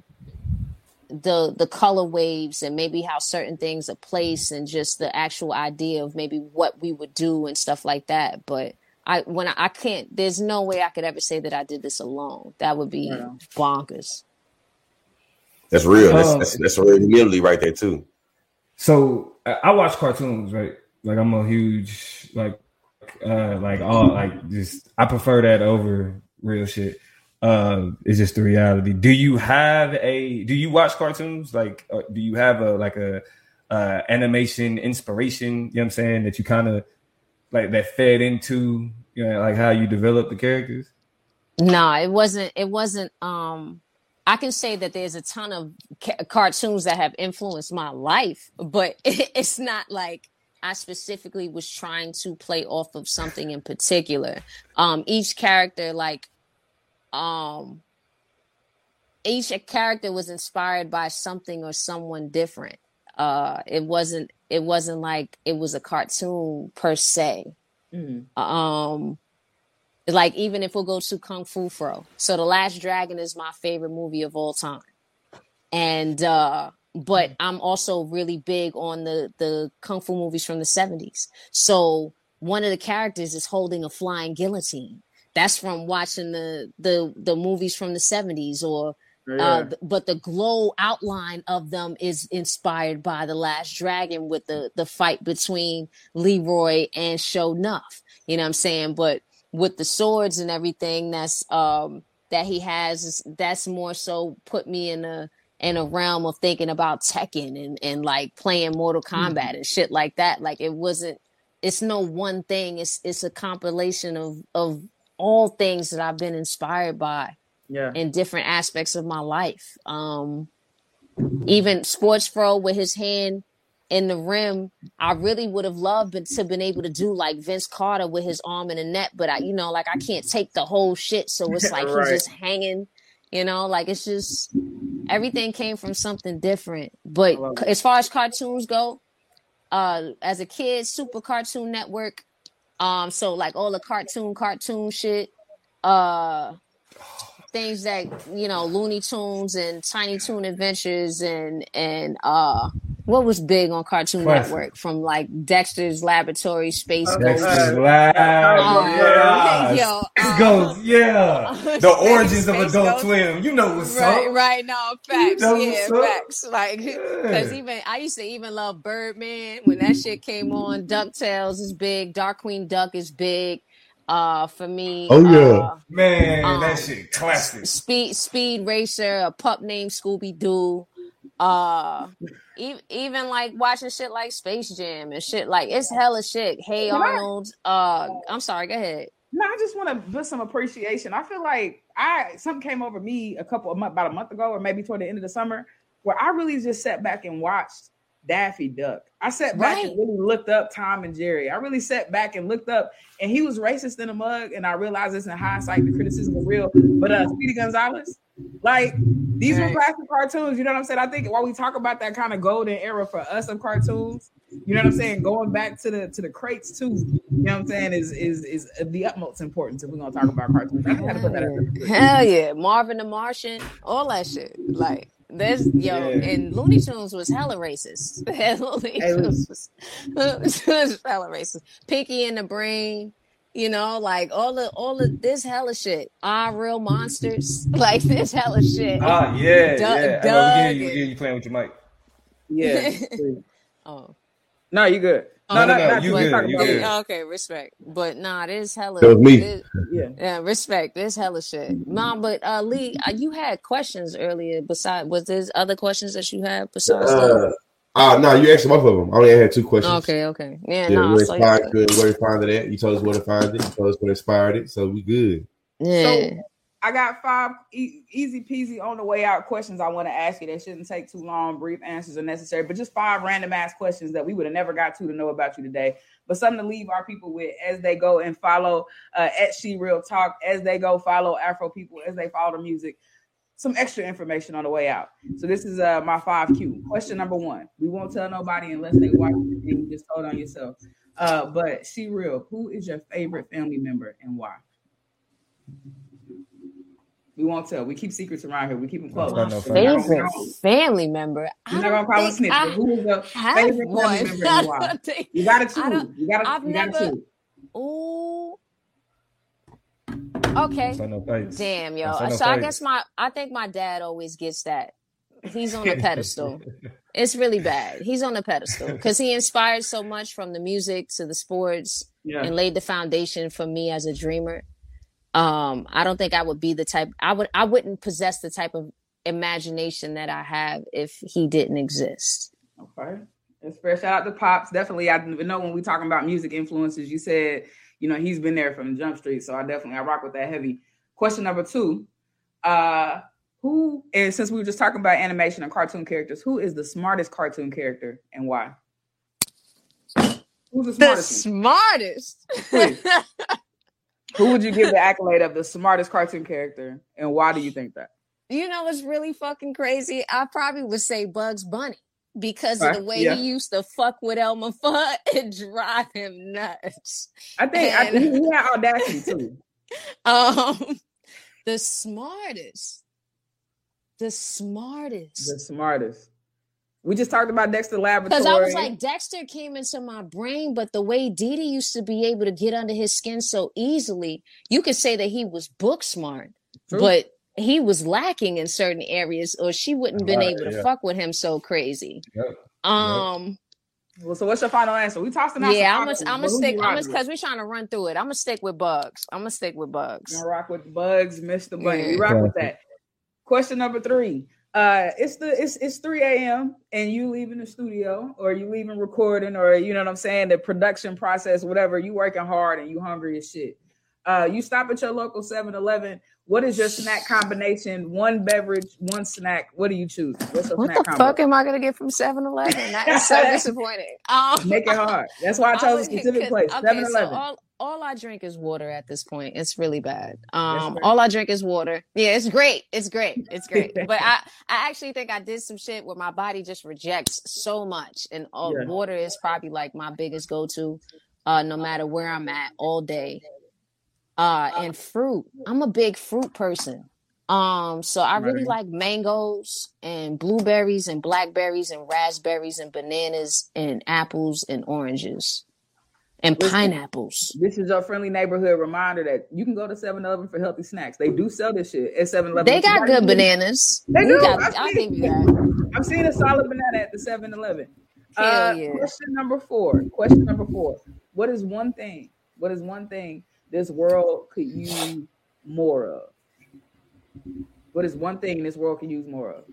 F: the the color waves and maybe how certain things are placed and just the actual idea of maybe what we would do and stuff like that. But I when I, I can't there's no way I could ever say that I did this alone that would be
B: Right on.
F: bonkers
D: That's real. That's
E: Oh.
D: that's, that's real humility right there too.
E: So I I watch cartoons, right? Like I'm a huge like uh like all like just I prefer that over real shit. Uh it's just the reality. Do you have a do you watch cartoons? Like uh, do you have a like a uh animation inspiration, you know what I'm saying, that you kind of like that fed into you know like how you develop the characters?
F: No, it wasn't. It wasn't. Um, I can say that there's a ton of ca- cartoons that have influenced my life, but it's not like I specifically was trying to play off of something in particular. Um, each character, like, um, each character was inspired by something or someone different. Uh, it wasn't. It wasn't like it was a cartoon per se.
B: Mm-hmm.
F: Um, like even if we'll go to Kung Fu Fro. So The Last Dragon is my favorite movie of all time. And uh but I'm also really big on the the kung fu movies from the 70s. So one of the characters is holding a flying guillotine. That's from watching the the the movies from the 70s or uh, but the glow outline of them is inspired by the Last Dragon with the the fight between Leroy and Sho'nuff. You know what I'm saying? But with the swords and everything that's um that he has that's more so put me in a in a realm of thinking about Tekken and and like playing Mortal Kombat mm-hmm. and shit like that. Like it wasn't it's no one thing. It's it's a compilation of of all things that I've been inspired by
B: yeah
F: in different aspects of my life. Um even Sports Fro with his hand in the rim, I really would have loved to been able to do like Vince Carter with his arm in the net, but I, you know, like I can't take the whole shit, so it's like right. he's just hanging, you know, like it's just everything came from something different. But as far as cartoons go, uh, as a kid, Super Cartoon Network, um, so like all the cartoon, cartoon shit, uh, things that you know, Looney Tunes and Tiny Toon Adventures and and uh what was big on Cartoon Network from like Dexter's Laboratory, Space Ghost.
E: Dexter's Lab, uh, yeah. Yo, Space Ghost, yeah. the origins of Adult Ghost. Swim. You know what's
F: right,
E: up.
F: Right, no, facts. You know yeah, facts. Like, because yeah. even I used to even love Birdman when that shit came on. DuckTales is big. Darkwing Duck is big uh for me
H: oh yeah
F: uh,
E: man um, that shit classic
F: speed speed racer a pup named scooby-doo uh even, even like watching shit like Space Jam and shit like it's hella shit. Hey Arnold, uh, I'm sorry, go ahead.
B: No, I just want to put some appreciation. I feel like I something came over me a couple of months, about a month ago, or maybe toward the end of the summer, where I really just sat back and watched Daffy Duck. I sat back right. and really looked up Tom and Jerry. I really sat back and looked up, and he was racist in a mug, and I realized this in hindsight, the criticism was real. But uh, Speedy Gonzales, like these right. were classic cartoons. You know what I'm saying? I think while we talk about that kind of golden era for us of cartoons, you know what I'm saying? Going back to the to the crates too. You know what I'm saying? Is is is the utmost importance if we're gonna talk about cartoons. I had to put that.
F: Hell yeah, Marvin the Martian, all that shit. Like there's yo, yeah. and Looney Tunes was hella racist. Looney Tunes was, was hella racist. Pinky and the Brain, you know, like all the all of this hella shit. Are real monsters, like this hella shit.
E: Ah, yeah, D- yeah. Doug you, you, you playing with your mic.
B: Yeah.
F: oh.
B: No, you good.
E: Oh, no, no, no, no you good. You good.
F: Okay, respect. But nah, this hella.
H: That was me.
B: This, yeah.
F: yeah, respect. This hella shit, mom. But uh, Lee, uh, you had questions earlier. Besides, was there other questions that you had besides?
H: Uh, uh no, you asked both of them. I only had two questions.
F: Okay, okay. Yeah, yeah no, where,
H: so find, good, where to find it at. You told us where to find it. You told us what inspired it. So we good.
F: Yeah.
B: So, I got five e- easy peasy on the way out questions I want to ask you. They shouldn't take too long. Brief answers are necessary, but just five random ass questions that we would have never got to to know about you today. But something to leave our people with as they go and follow uh, at She Real Talk, as they go follow Afro people, as they follow the music. Some extra information on the way out. So this is uh, my five Q. Question number one. We won't tell nobody unless they watch it and you just told on yourself. Uh, but She Real, who is your favorite family member and why? We won't tell. We keep secrets around here. We keep them close.
F: My favorite family member.
B: You're not gonna call a snitch. Who is the favorite one. family member? You got to choose. You got to. I've you never. Choose.
F: Ooh. Okay. No Damn, yo. No so I guess my. I think my dad always gets that. He's on a pedestal. it's really bad. He's on a pedestal because he inspired so much from the music to the sports yeah. and laid the foundation for me as a dreamer um i don't think i would be the type i would i wouldn't possess the type of imagination that i have if he didn't exist
B: okay and shout out to pops definitely i know when we talking about music influences you said you know he's been there from jump street so i definitely i rock with that heavy question number two uh who and since we were just talking about animation and cartoon characters who is the smartest cartoon character and why Who's the
F: The
B: smartest? one?
F: smartest.
B: Who would you give the accolade of the smartest cartoon character, and why do you think that?
F: you know it's really fucking crazy? I probably would say Bugs Bunny because of the way
B: yeah.
F: he used to fuck with Elmer Fudd and drive him nuts.
B: I think I
F: And-
B: think he had audacity too.
F: Um, the smartest, the smartest.
B: The smartest. We just talked about Dexter Laboratory.
F: Because I was like, Dexter came into my brain, but the way Dee Dee used to be able to get under his skin so easily, you could say that he was book smart,
B: True.
F: but he was lacking in certain areas, or she wouldn't been
E: Right,
F: able to fuck with him so crazy.
E: Yep.
F: Um,
B: well, so what's your final answer? We tossed them out.
F: yeah, I'm gonna,
B: options,
F: I'm gonna stick, I'm gonna,
B: rocking with?
F: because we're trying to run through it. I'm gonna stick with Bugs. I'm gonna stick with Bugs.
B: Gonna rock with Bugs, Mr. Bunny. We rock with that. Question number three. Uh, it's the it's it's 3 a.m. and you leaving the studio or you leaving recording or you know what I'm saying, the production process, whatever, you working hard and you hungry as shit. Uh, you stop at your local 7-Eleven. What is your snack combination? One beverage, one snack. What do you choose? What's your
F: What
B: snack
F: the
B: combo?
F: fuck am I gonna get from 7-Eleven? That is so disappointing. Um,
B: Make it hard. That's why I chose a specific place.
F: okay,
B: 7-Eleven.
F: So all, all I drink is water at this point. It's really bad. Um,
B: right.
F: all I drink is water. Yeah, it's great. It's great. It's great. but I, I actually think I did some shit where my body just rejects so much, and uh,
B: Yeah.
F: water is probably like my biggest go to, uh, no matter where I'm at all day. Uh, and fruit. I'm a big fruit person. Um, so I really
B: Right.
F: like mangoes and blueberries and blackberries and raspberries and bananas and apples and oranges and
B: Listen.
F: pineapples.
B: This is your friendly neighborhood reminder that you can go to 7-Eleven for healthy snacks. They do sell this shit at 7-Eleven.
F: They got good bananas.
B: They do.
F: got- I'll give you that.
B: I've seen a solid banana at the 7-Eleven.
F: Hell
B: Uh,
F: yeah.
B: Question number four. Question number four. What is one thing? What is one thing this world could use more of? What is one thing this world can use more of?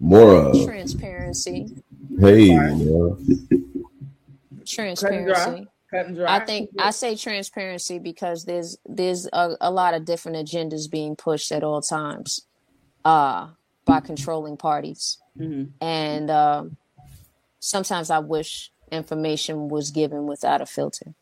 H: More of.
F: Transparency.
H: Hey, yo.
F: Transparency.
B: Cut and dry.
F: I think I say transparency because there's there's a, a lot of different agendas being pushed at all times uh by controlling parties.
B: Mhm.
F: And um sometimes I wish information was given without a filter.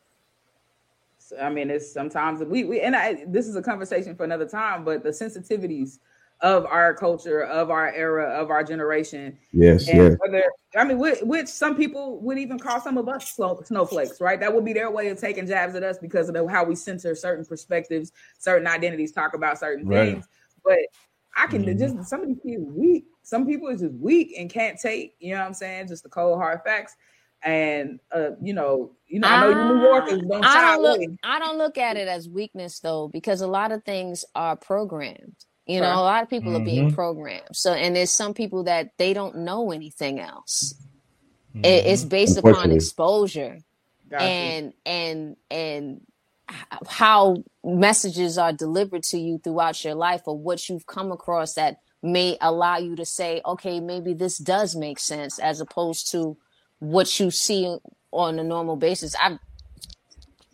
B: I mean, it's sometimes we we and I, this is a conversation for another time, but the sensitivities of our culture, of our era, of our generation,
H: Yes,
B: and
H: yes.
B: whether I mean, which, which some people would even call some of us snowflakes, right? That would be their way of taking jabs at us because of the, how we censor certain perspectives, certain identities, talk about certain
E: Right.
B: things. But I can
E: Mhm.
B: just some of these people weak. Some people is just weak and can't take, you know what I'm saying? Just the cold hard facts. And uh, you know, you know, I know you New Yorkers don't
F: I don't look
B: away.
F: I don't look at it as weakness though, because a lot of things are programmed. You know,
B: Right.
F: a lot of people are being
E: Mhm.
F: programmed. So and there's some people that they don't know anything else.
E: Mm-hmm.
F: It, it's based upon exposure
B: Got you.
F: and and and how messages are delivered to you throughout your life or what you've come across that may allow you to say okay maybe this does make sense as opposed to what you see on a normal basis I,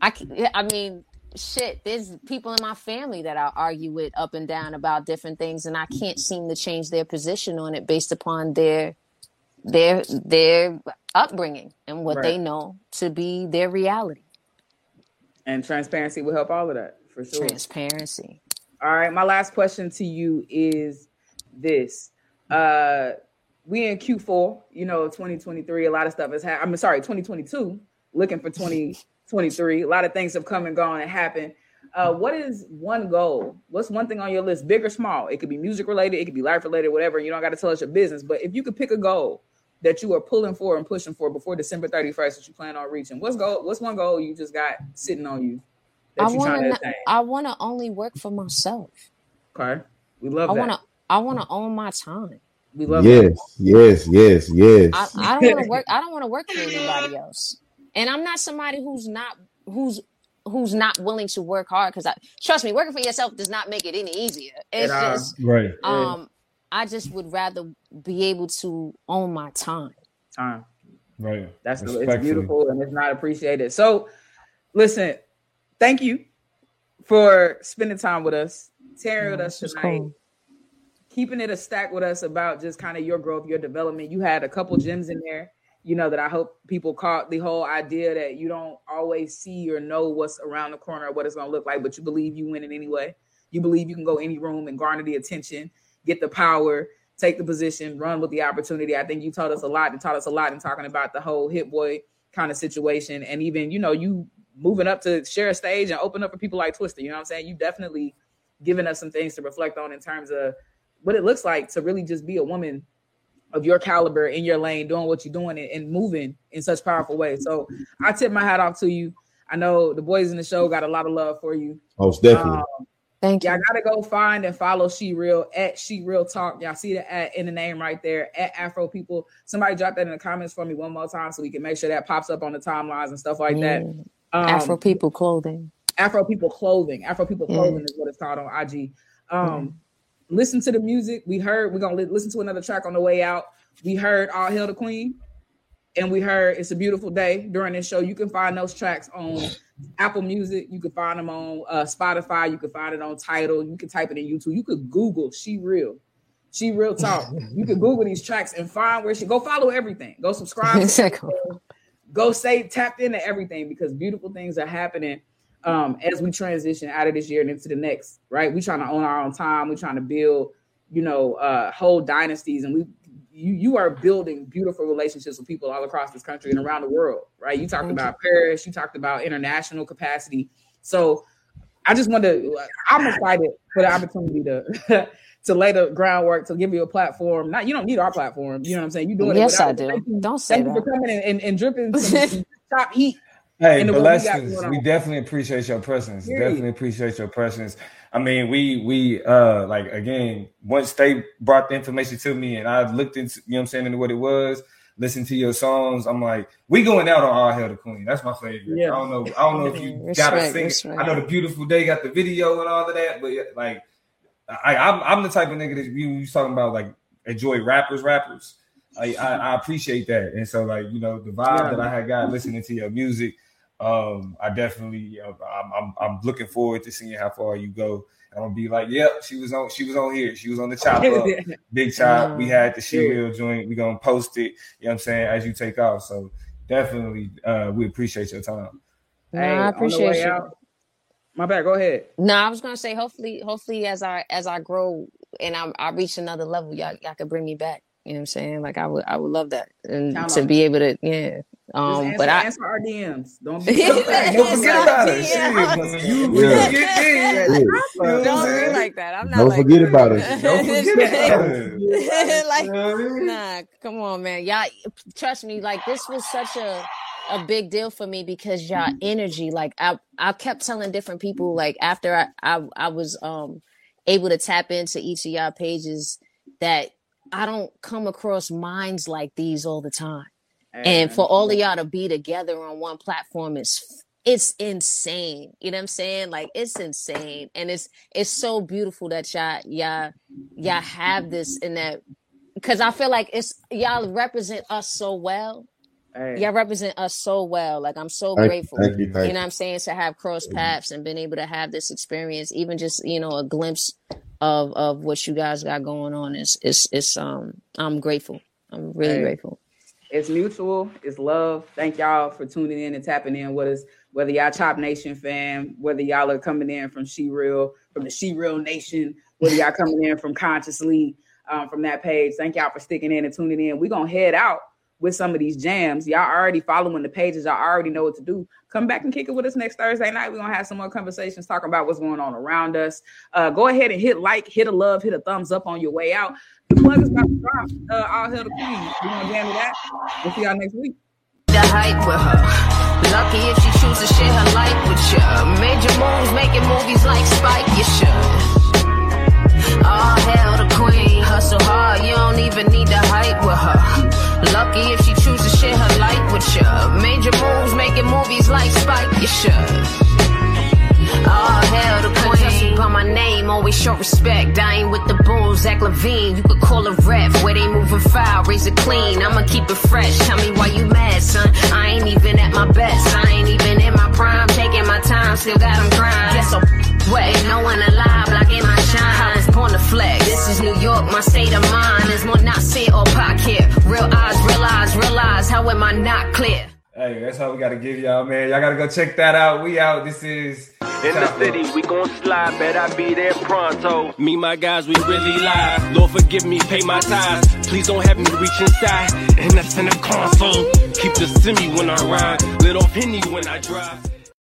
F: I, I mean shit there's people in my family that i argue with up and down about different things and i can't seem to change their position on it based upon their their their upbringing and what
B: Right.
F: they know to be their reality
B: and transparency will help all of that for sure.
F: transparency
B: All right, my last question to you is this. Uh we in Q4, you know, 2023, a lot of stuff has happened. I'm sorry, 2022, looking for 2023. A lot of things have come and gone and happened. Uh, what is one goal? What's one thing on your list, big or small? It could be music related, it could be life related, whatever. You don't got to tell us your business, but if you could pick a goal that you are pulling for and pushing for before December 31st that you plan on reaching, what's goal? What's one goal you just got sitting on you that
F: i want
B: trying to
F: i want to only work for myself
B: Okay, we love
F: i
B: that.
F: to i want to own my time
B: We love that.
H: Yes, yes, yes, yes.
F: I, I don't want to work. I don't want to work for anybody else. And I'm not somebody who's not who's who's not willing to work hard. Because I trust me, working for yourself does not make it any easier. It's
B: At all.
F: just
E: Right.
F: um, I just would rather be able to own my time.
B: Time.
E: Right.
B: That's the, it's beautiful and it's not appreciated. So, listen, thank you for spending time with us, tearing with us tonight,
F: cool.
B: Keeping it a stack with us about just kind of your growth, your development. You had a couple gems in there, you know, that I hope people caught the whole idea that you don't always see or know what's around the corner or what it's going to look like, but you believe you win it anyway. You believe you can go any room and garner the attention, get the power, take the position, run with the opportunity. I think you taught us a lot and taught us a lot in talking about the whole Hit-Boy kind of situation. And even, you know, you moving up to share a stage and open up for people like Twista. You know what I'm saying? You definitely given us some things to reflect on in terms of what it looks like to really just be a woman of your caliber in your lane, doing what you're doing and, and moving in such powerful ways. So I tip my hat off to you. I know the boys in the show got a lot of love for you.
H: Most definitely.
B: Um,
F: Thank you.
B: Y'all gotta go find and follow She Real at She Real Talk. Y'all see the at in the name right there at Afro People. Somebody drop that in the comments for me one more time so we can make sure that pops up on the timelines and stuff like that.
F: Yeah.
B: Um,
F: Afro people clothing.
B: Afro People Clothing. Afro People
F: Yeah.
B: Clothing is what it's called on IG. Um, Listen to the music. We heard, we're to li- listen to another track on the way out. We heard All Hail the Queen, and we heard It's a Beautiful Day during this show. You can find those tracks on Apple Music. You can find them on uh, Spotify. You can find it on Tidal. You can type it in YouTube. You could Google She Real. She Real Talk. you can Google these tracks and find where she go follow everything. Go subscribe. go stay tapped into everything because beautiful things are happening um, as we transition out of this year and into the next. Right, We're trying to own our own time. We're trying to build, you know, uh, whole dynasties, and we you you are building beautiful relationships with people all across this country and around the world. Right, you talked about Paris, you talked about international capacity. So I just want to. I'm excited for the opportunity to. To lay the groundwork to give you a platform. Not you don't need our platform. You know what I'm saying. You doing it.
F: Yes, I do. Don't say
B: Thank you for coming in and, and dripping top heat.
E: Hey,
B: And the we
E: blessings. We definitely appreciate your presence.
B: Period.
E: Definitely appreciate your presence. I mean, we we uh like again, once they brought the information to me and I looked into you know what I'm saying into what it was, listened to your songs, I'm like, we going out on All Hail the Queen. That's my favorite.
B: Yeah.
E: I don't know. I don't know if you
F: Respect,
E: gotta sing it. I know the beautiful day got the video and all of that, but like I, I'm I'm the type of nigga that you you talking about like enjoy rappers, rappers. I, I, I appreciate that, and so like you know the vibe
B: Yeah.
E: that I had got listening to your music, um, I definitely uh, I'm, I'm I'm looking forward to seeing how far you go. I'm gonna be like, yep, she was on she was on here, she was on the chop up, big chop. We had the she
B: Yeah.
E: real joint. We gonna post it. You know what I'm saying as you take off. So definitely, uh, we appreciate your time.
F: No,
B: Hey,
F: I appreciate
B: way
F: you.
B: out- My bad. Go ahead.
F: No, I was gonna say hopefully, hopefully as I as I grow and I I reach another level, y'all y'all could bring me back. You know what I'm saying? Like I would I would love that and
B: Count
F: to
B: on
F: be able to yeah.
B: Just
F: Um,
B: answer,
F: but I
B: answer our DMs. Don't be.
F: Don't
E: Don't forget about it. Shit, you, when
H: Yeah.
E: you get there,
H: Yeah.
E: you know
F: don't be like that. I'm not
H: Don't
F: like
H: forget
F: that.
H: about us.
E: Don't forget about it.
F: like
E: You know what I mean?
F: Nah, come on, man. Y'all trust me, like this was such a a big deal for me because y'all energy, like I I kept telling different people, like after I I, I was um able to tap into each of y'all pages that I don't come across minds like these all the time. And for all of y'all to be together on one platform is it's insane. You know what I'm saying? Like it's insane. And it's it's so beautiful that y'all y'all y'all have this in that because I feel like it's y'all represent us so well.
B: Hey,
F: Y'all represent us so well. Like I'm so
H: Thank you,
F: grateful.
H: thank you, thank
F: You know what I'm saying? To have crossed paths and been able to have this experience, even just, you know, a glimpse of of what you guys got going on is is is um I'm grateful. I'm really
B: Hey.
F: grateful.
B: It's mutual. It's love. Thank y'all for tuning in and tapping in with us. Whether y'all Chop Nation fam, whether y'all are coming in from She Real, from the She Real Nation, whether y'all coming in from Conscious Lee, um, from that page. Thank y'all for sticking in and tuning in. We're gonna head out with some of these jams. Y'all already following the pages. Y'all already know what to do. Come back and kick it with us next Thursday night. We're gonna have some more conversations talking about what's going on around us. Uh, go ahead and hit like, hit a love, hit a thumbs up on your way out. The plug is about to drop. Uh, All Hail the Queen. We're gonna jam to that. We'll see y'all next week.
A: the hype with her. Lucky if she choose to share her life with ya. Major moves, making movies like Spike, you should. All hail the queen. Hustle hard, you don't even need to hype with her. Lucky if she choose to share her life with ya. Major moves, making movies like Spike, you should. All oh, hail the queen. By my name, always show respect. Dying with the bulls, Zach LaVine. You could call a ref where they moving foul, raise it clean. I'ma keep it fresh. Tell me why you mad, son. I ain't even at my best. I ain't even in my prime. Taking my time, still got them grind. Guess so wet, ain't no one alive, blocking my shine. I was born to flex. This is New York, my state of mind. There's more not say or pocket. Real eyes, real eyes, realize how am I not clear.
E: Hey, that's how we gotta give y'all, man. Y'all gotta go check that out. We out. This is
C: In the city, we gon' slide, bet I be there pronto. Me, my guys, we really live. Lord, forgive me, pay my tithes. Please don't have me reach inside. And that's in the console. Keep the semi when I ride. Lit off Henny when I drive.